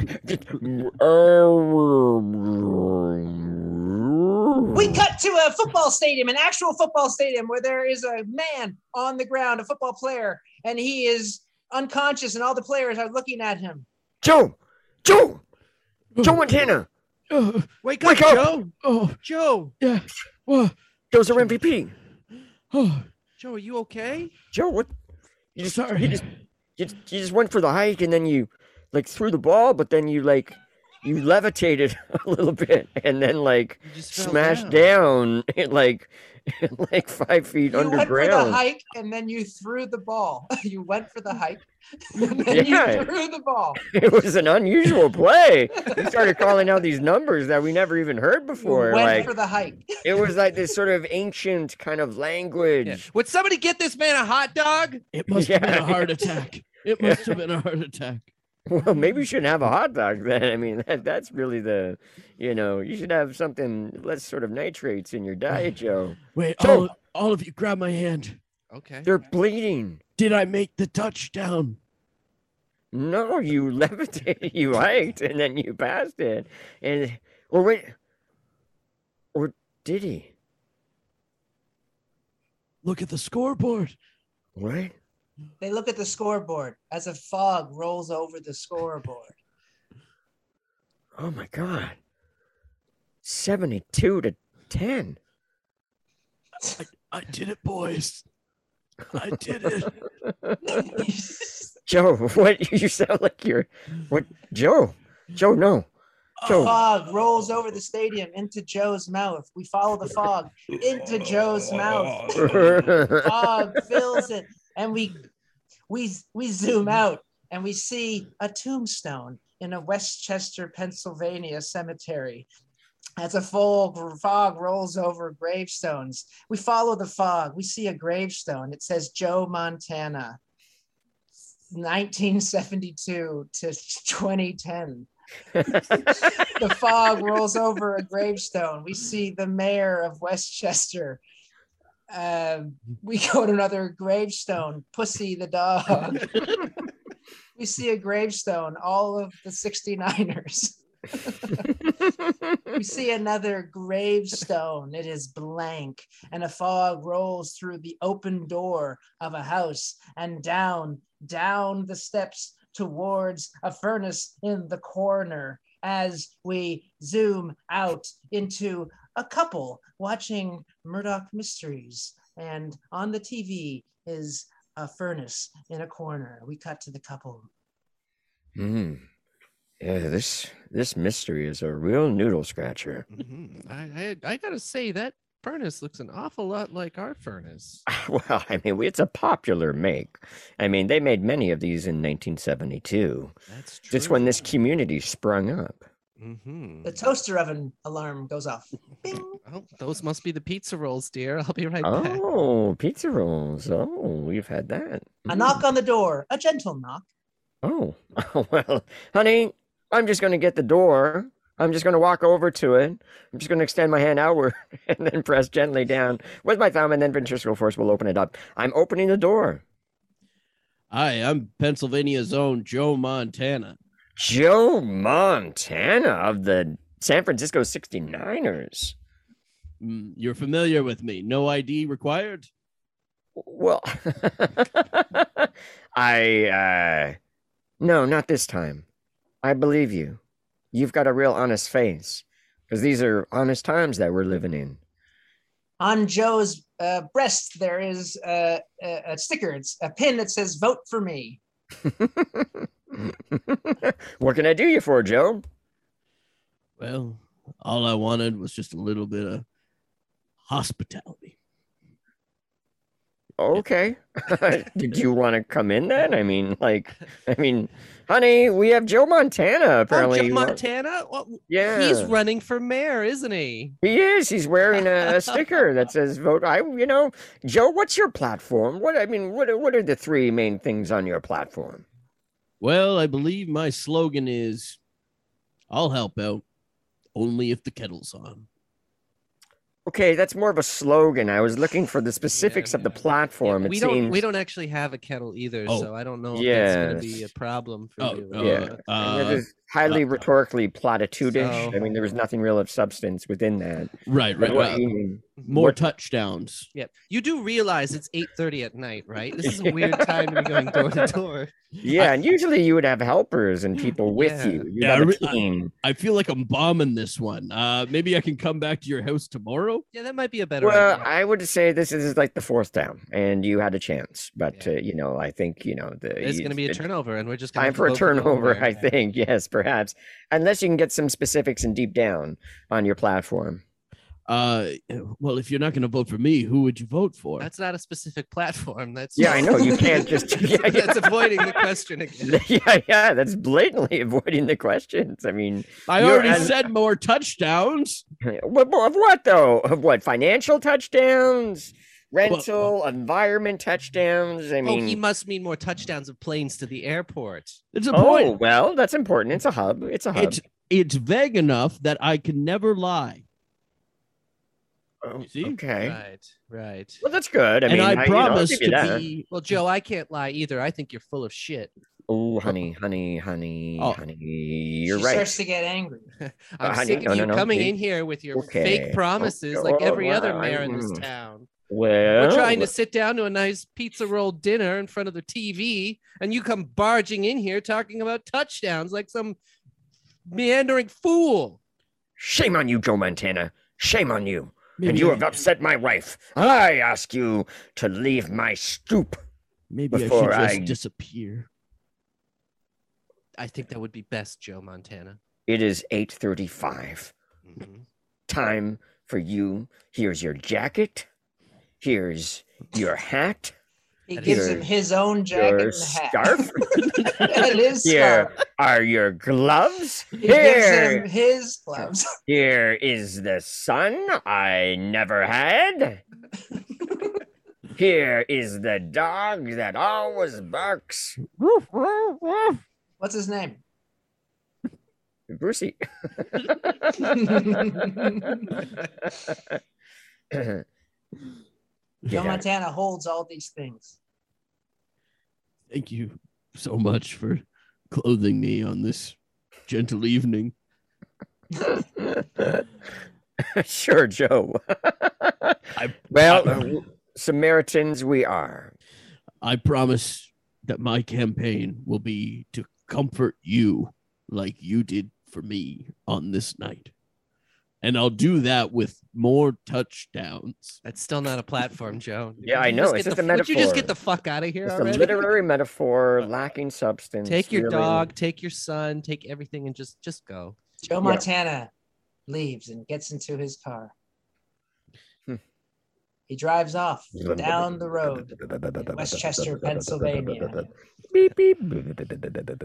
We cut to a football stadium, an actual football stadium, where there is a man on the ground, a football player, and he is unconscious, and all the players are looking at him. Joe, Joe, Joe Montana, Wake Wake up, up! Joe. oh, Joe. yeah. Whoa. Joe's our MVP. Oh, Joe, are you okay? Joe, what? You just, sorry. You just, you, just- you just went for the hike and then you like threw the ball, but then you like you levitated a little bit and then like You just fell smashed down, like like five feet underground. You went for the hike, and then you threw the ball. you went for the hike, and then Yeah. you threw the ball. It was an unusual play. We started calling out these numbers that we never even heard You before. went Like for the hike. it was like this sort of ancient kind of language. Yeah. Would somebody get this man a hot dog? it must have been a heart attack. It must have been a heart attack. Well, maybe you shouldn't have a hot dog then. I mean, that, that's really the, you know, you should have something less sort of nitrates in your diet, Joe. Wait, Joe. all, all of you grab my hand. Okay. They're bleeding. Did I make the touchdown? No, you levitated, you hiked, and then you passed it. And, or wait, or did he? Look at the scoreboard. What? They look at the scoreboard as a fog rolls over the scoreboard. Oh my God. 72 to 10. I did it, boys. I did it. Joe, what? You sound like you're, what? Joe, Joe, no. Joe. fog rolls over the stadium into Joe's mouth. We follow the fog into Joe's mouth. Fog fills it, and we we we zoom out, and we see a tombstone in a Westchester, Pennsylvania cemetery. As a fog, fog rolls over gravestones, we follow the fog. We see a gravestone. It says Joe Montana, 1972 to 2010 the fog rolls over a gravestone. We see the mayor of Westchester. Um, we go to another gravestone, Pussy the dog. we see a gravestone, all of the 69ers. we see another gravestone. It is blank, and a fog rolls through the open door of a house and down, down the steps towards a furnace in the corner as we zoom out into a couple watching Murdoch Mysteries. And on the TV is a furnace in a corner. We cut to the couple. Hmm. Yeah, this this mystery is a real noodle scratcher. Mhm. I, I I gotta say that furnace looks an awful lot like our furnace. Well, I mean, it's a popular make. I mean, they made many of these in 1972, That's true. just when this community sprung up. Hmm The toaster oven alarm goes off. Bing. Oh, those must be the pizza rolls, dear. I'll be right back. Oh, pizza rolls. Oh, we've had that. A Mm. knock on the door, a gentle knock. Oh, well, honey, I'm just going to get the door. I'm just going to walk over to it. I'm just going to extend my hand outward and then press gently down with my thumb, and then ventricular force will open it up. I'm opening the door. Hi, I'm Pennsylvania's own Joe Montana. Joe Montana of the San Francisco 69ers. Mm, You're familiar with me. No ID required. Well, I, uh, no, not this time. I believe you. You've got a real honest face because these are honest times that we're living in. On Joe's uh, breast, there is a, a, a sticker. It's a pin that says "Vote for me." what can I do you for, Joe? Well, all I wanted was just a little bit of hospitality. Okay. Did you want to come in then? I mean, like, I mean, honey, we have Joe Montana oh, apparently. oh, Joe Montana? Well, yeah, He's running for mayor, isn't he? he is. He's wearing a, a sticker that says "Vote." I, you know, Joe, what's your platform? What I mean, what what are the three main things on your platform? Well, I believe my slogan is I'll help out only if the kettle's on. Okay, that's more of a slogan. I was looking for the specifics of the Yeah, platform. we it don't. seems. We don't actually have a kettle either, Oh. so I don't know if that's going to be a problem for Oh, you. uh, Yeah. Uh, And it is highly uh, rhetorically platitudish. So- I mean, there was nothing real of substance within that. right, But right. what mean? more what- touchdowns. yeah, you do realize it's eight thirty at night, right? This is a weird time to be going door to door. Yeah, and usually you would have helpers and people with Yeah. you. You Yeah, I have a re- I- team. I feel like I'm bombing this one. Uh, maybe I can come back to your house tomorrow. Yeah, that might be a better Well, idea. I would say this is like the fourth down, and you had a chance, but Yeah. uh, you know, I think you know the It's going to be a turnover, and we're just gonna time for a turnover. I think yes, perhaps, unless you can get some specifics and deep down on your platform. Uh, well, if you're not going to vote for me, who would you vote for? That's not a specific platform. That's Yeah, I know you can't just. Yeah, yeah. that's avoiding the question again. yeah, yeah, that's blatantly avoiding the questions. I mean, I already as- said more touchdowns. of what though? Of what? Financial touchdowns, rental, environment touchdowns. I oh, mean, he must mean more touchdowns of planes to the airport. It's a oh point. well, that's important. It's a hub. It's a hub. It's it's vague enough that I can never lie. Oh, see? Okay. Right, right. Well, that's good. I and mean, I I'll promise give you to that. be. Well, Joe, I can't lie either. I think you're full of shit. Oh, honey, honey, honey, Oh. honey. You're she right. starts to get angry. I'm honey, sick no, of no, you no, coming you- in here with your Okay. fake promises, Oh, like oh, every other well, mayor in this mm. town. Well, We're trying to sit down to a nice pizza roll dinner in front of the TV, and you come barging in here talking about touchdowns like some meandering fool. Shame on you, Joe Montana. Shame on you. and you I- have upset my wife. I ask you to leave my stoop. Maybe I should just I- disappear. I think that would be best, Joe Montana. It is 8:35. Mhm. Time for you. Here's your jacket. Here's your hat. He That gives is him his own jacket Your and hat. scarf? and his Here scarf. are your gloves. He gives Here, him his gloves. here is the sun I never had. Here is the dog that always barks. What's his name? Brucey. Joe Yeah. Montana holds all these things. Thank you so much for clothing me on this gentle evening. sure, Joe. well, uh, Samaritans we are. I promise that my campaign will be to comfort you like you did for me on this night. And I'll do that with more touchdowns. That's still not a platform, Joe. Yeah, I know, get it's just the- a Would you just get the fuck out of here It's a literary metaphor lacking substance. Take your really. dog, take your son, take everything, and just just go. Joe Yeah. Montana leaves and gets into his car. He drives off down the road in Westchester, Pennsylvania. Beep, beep.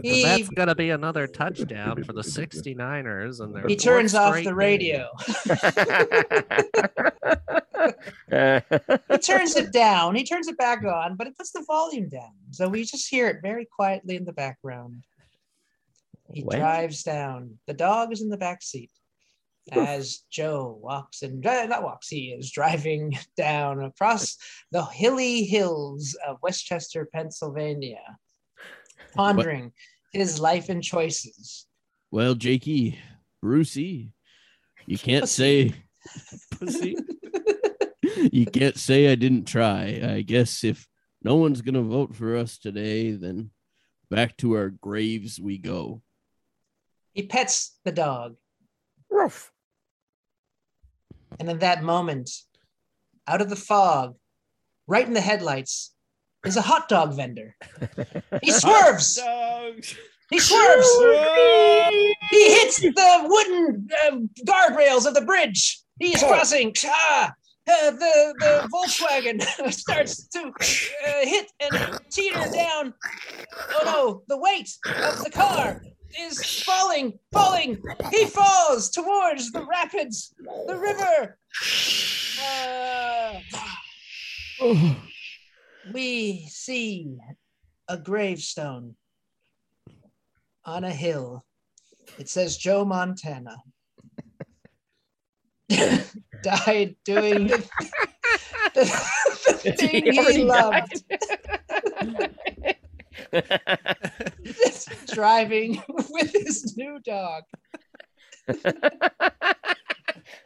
He, That's gonna be another touchdown for the 69ers, and he turns off the radio. He turns it down. He turns it back on, but it puts the volume down. So we just hear it very quietly in the background. He What? drives down. The dog is in the back seat as Joe walks and uh, not walks. He is driving down across the hilly hills of Westchester, Pennsylvania, pondering his life and choices. Well, Jakey, Brucey, you can't say Pussy. you can't say I didn't try. I guess if no one's gonna vote for us today, then back to our graves we go. He pets the dog. Roof. And in that moment, out of the fog, right in the headlights, is a hot dog vendor. He swerves. He swerves. He hits the wooden uh, guardrails of the bridge. He is crossing. Ah, uh, the, the Volkswagen starts to uh, hit and teeter down. Oh no, the weight of the car is falling, falling. He falls towards the rapids, the river. Uh, we see a gravestone on a hill. It says Joe Montana. Died doing the, the, the thing He he, already loved, driving with his new dog.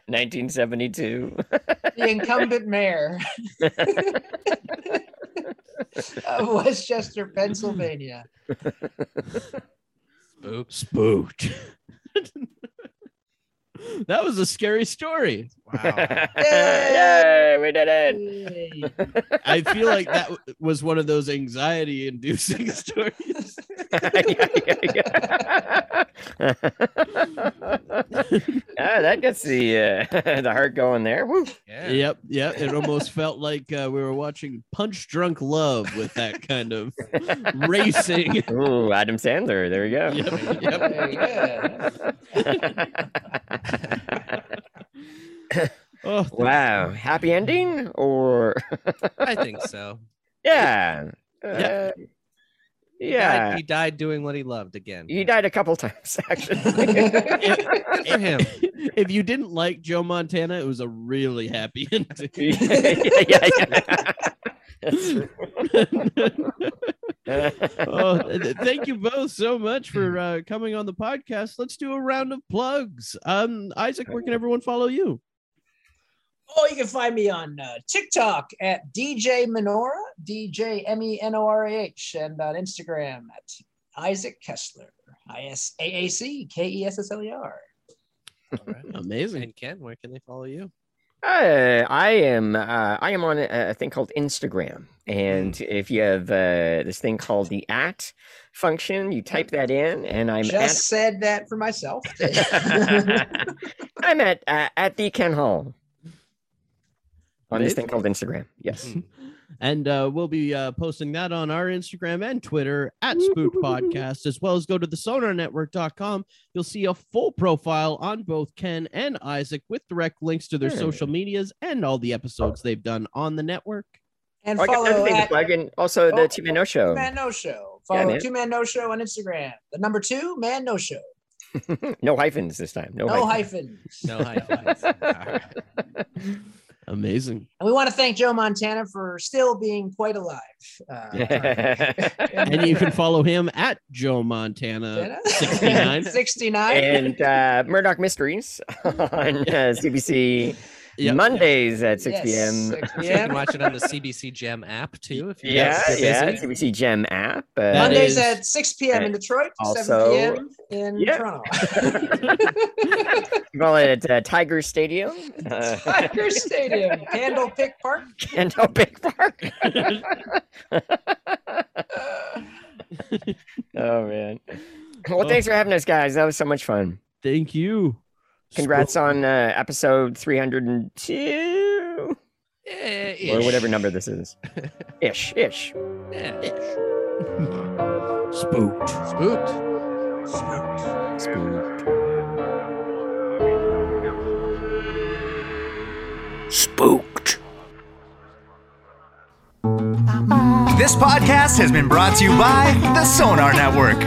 1972. The incumbent mayor of Westchester, Pennsylvania. Oops. spooked. that was a scary story. Wow. Yay, we did it. I feel like that was one of those anxiety inducing stories. yeah, yeah, yeah. ah, that gets the uh, the heart going there. Woo. Yeah. Yep, yep. It almost felt like uh, we were watching Punch Drunk Love with that kind of racing. Ooh, Adam Sandler. There we go. Yep, Oh, th- wow. Happy ending or I think so. yeah. Yeah. Uh, He yeah. died, he died doing what he loved again. He died a couple times actually. Good for him. if you didn't like Joe Montana, it was a really happy ending. yeah, yeah, yeah. That's true. oh, th- th- thank you both so much for uh, coming on the podcast. Let's do a round of plugs. Um, Isaac, where can everyone follow you? Oh, you can find me on uh, TikTok at DJ Menorah, DJ M E N O R A H, and on Instagram at Isaac Kessler, I S A A C K E S S L E R. All right. Amazing. And Ken, where can they follow you? Uh, I am uh, I am on a, a thing called Instagram, and if you have uh, this thing called the at function, you type that in, and I'm Just said that for myself. I'm at uh, at the Ken Hall on this thing called Instagram. Yes. And uh, we'll be uh, posting that on our Instagram and Twitter at Spook Podcast, as well as go to the sonarnetwork.com. You'll see a full profile on both Ken and Isaac with direct links to their social medias and all the episodes they've done on the network. And Oh, I got another follow thing to at plug in. Also, the Oh, Two Man No Show. Two Man No Show. Follow man. Two Man No Show on Instagram. The number two Man No Show. no hyphens this time. No, No hyphens. hyphens. No hyphens. All right. Amazing. And we want to thank Joe Montana for still being quite alive. Uh, And you can follow him at Joe Montana 69. 69. and uh, Murdoch Mysteries on uh, CBC Yep. Mondays at 6 Yes, p.m. 6 You can watch it on the CBC Gem app too. If you Yeah, guys are yeah. CBC Gem app. Uh, Mondays is- at 6 p.m. in Detroit, 7 p.m. in Yeah. Toronto. you call it uh, Tiger Stadium, uh, Tiger Stadium, Candle Pick Park. Kendall Big Park. oh man. Well, thanks for having us, guys. That was so much fun. Thank you. Congrats on uh, episode 302 Eh, or whatever number this is. Ish, ish. Yeah. Spooked. Spooked. Spooked. Spooked. This podcast has been brought to you by the Sonar Network.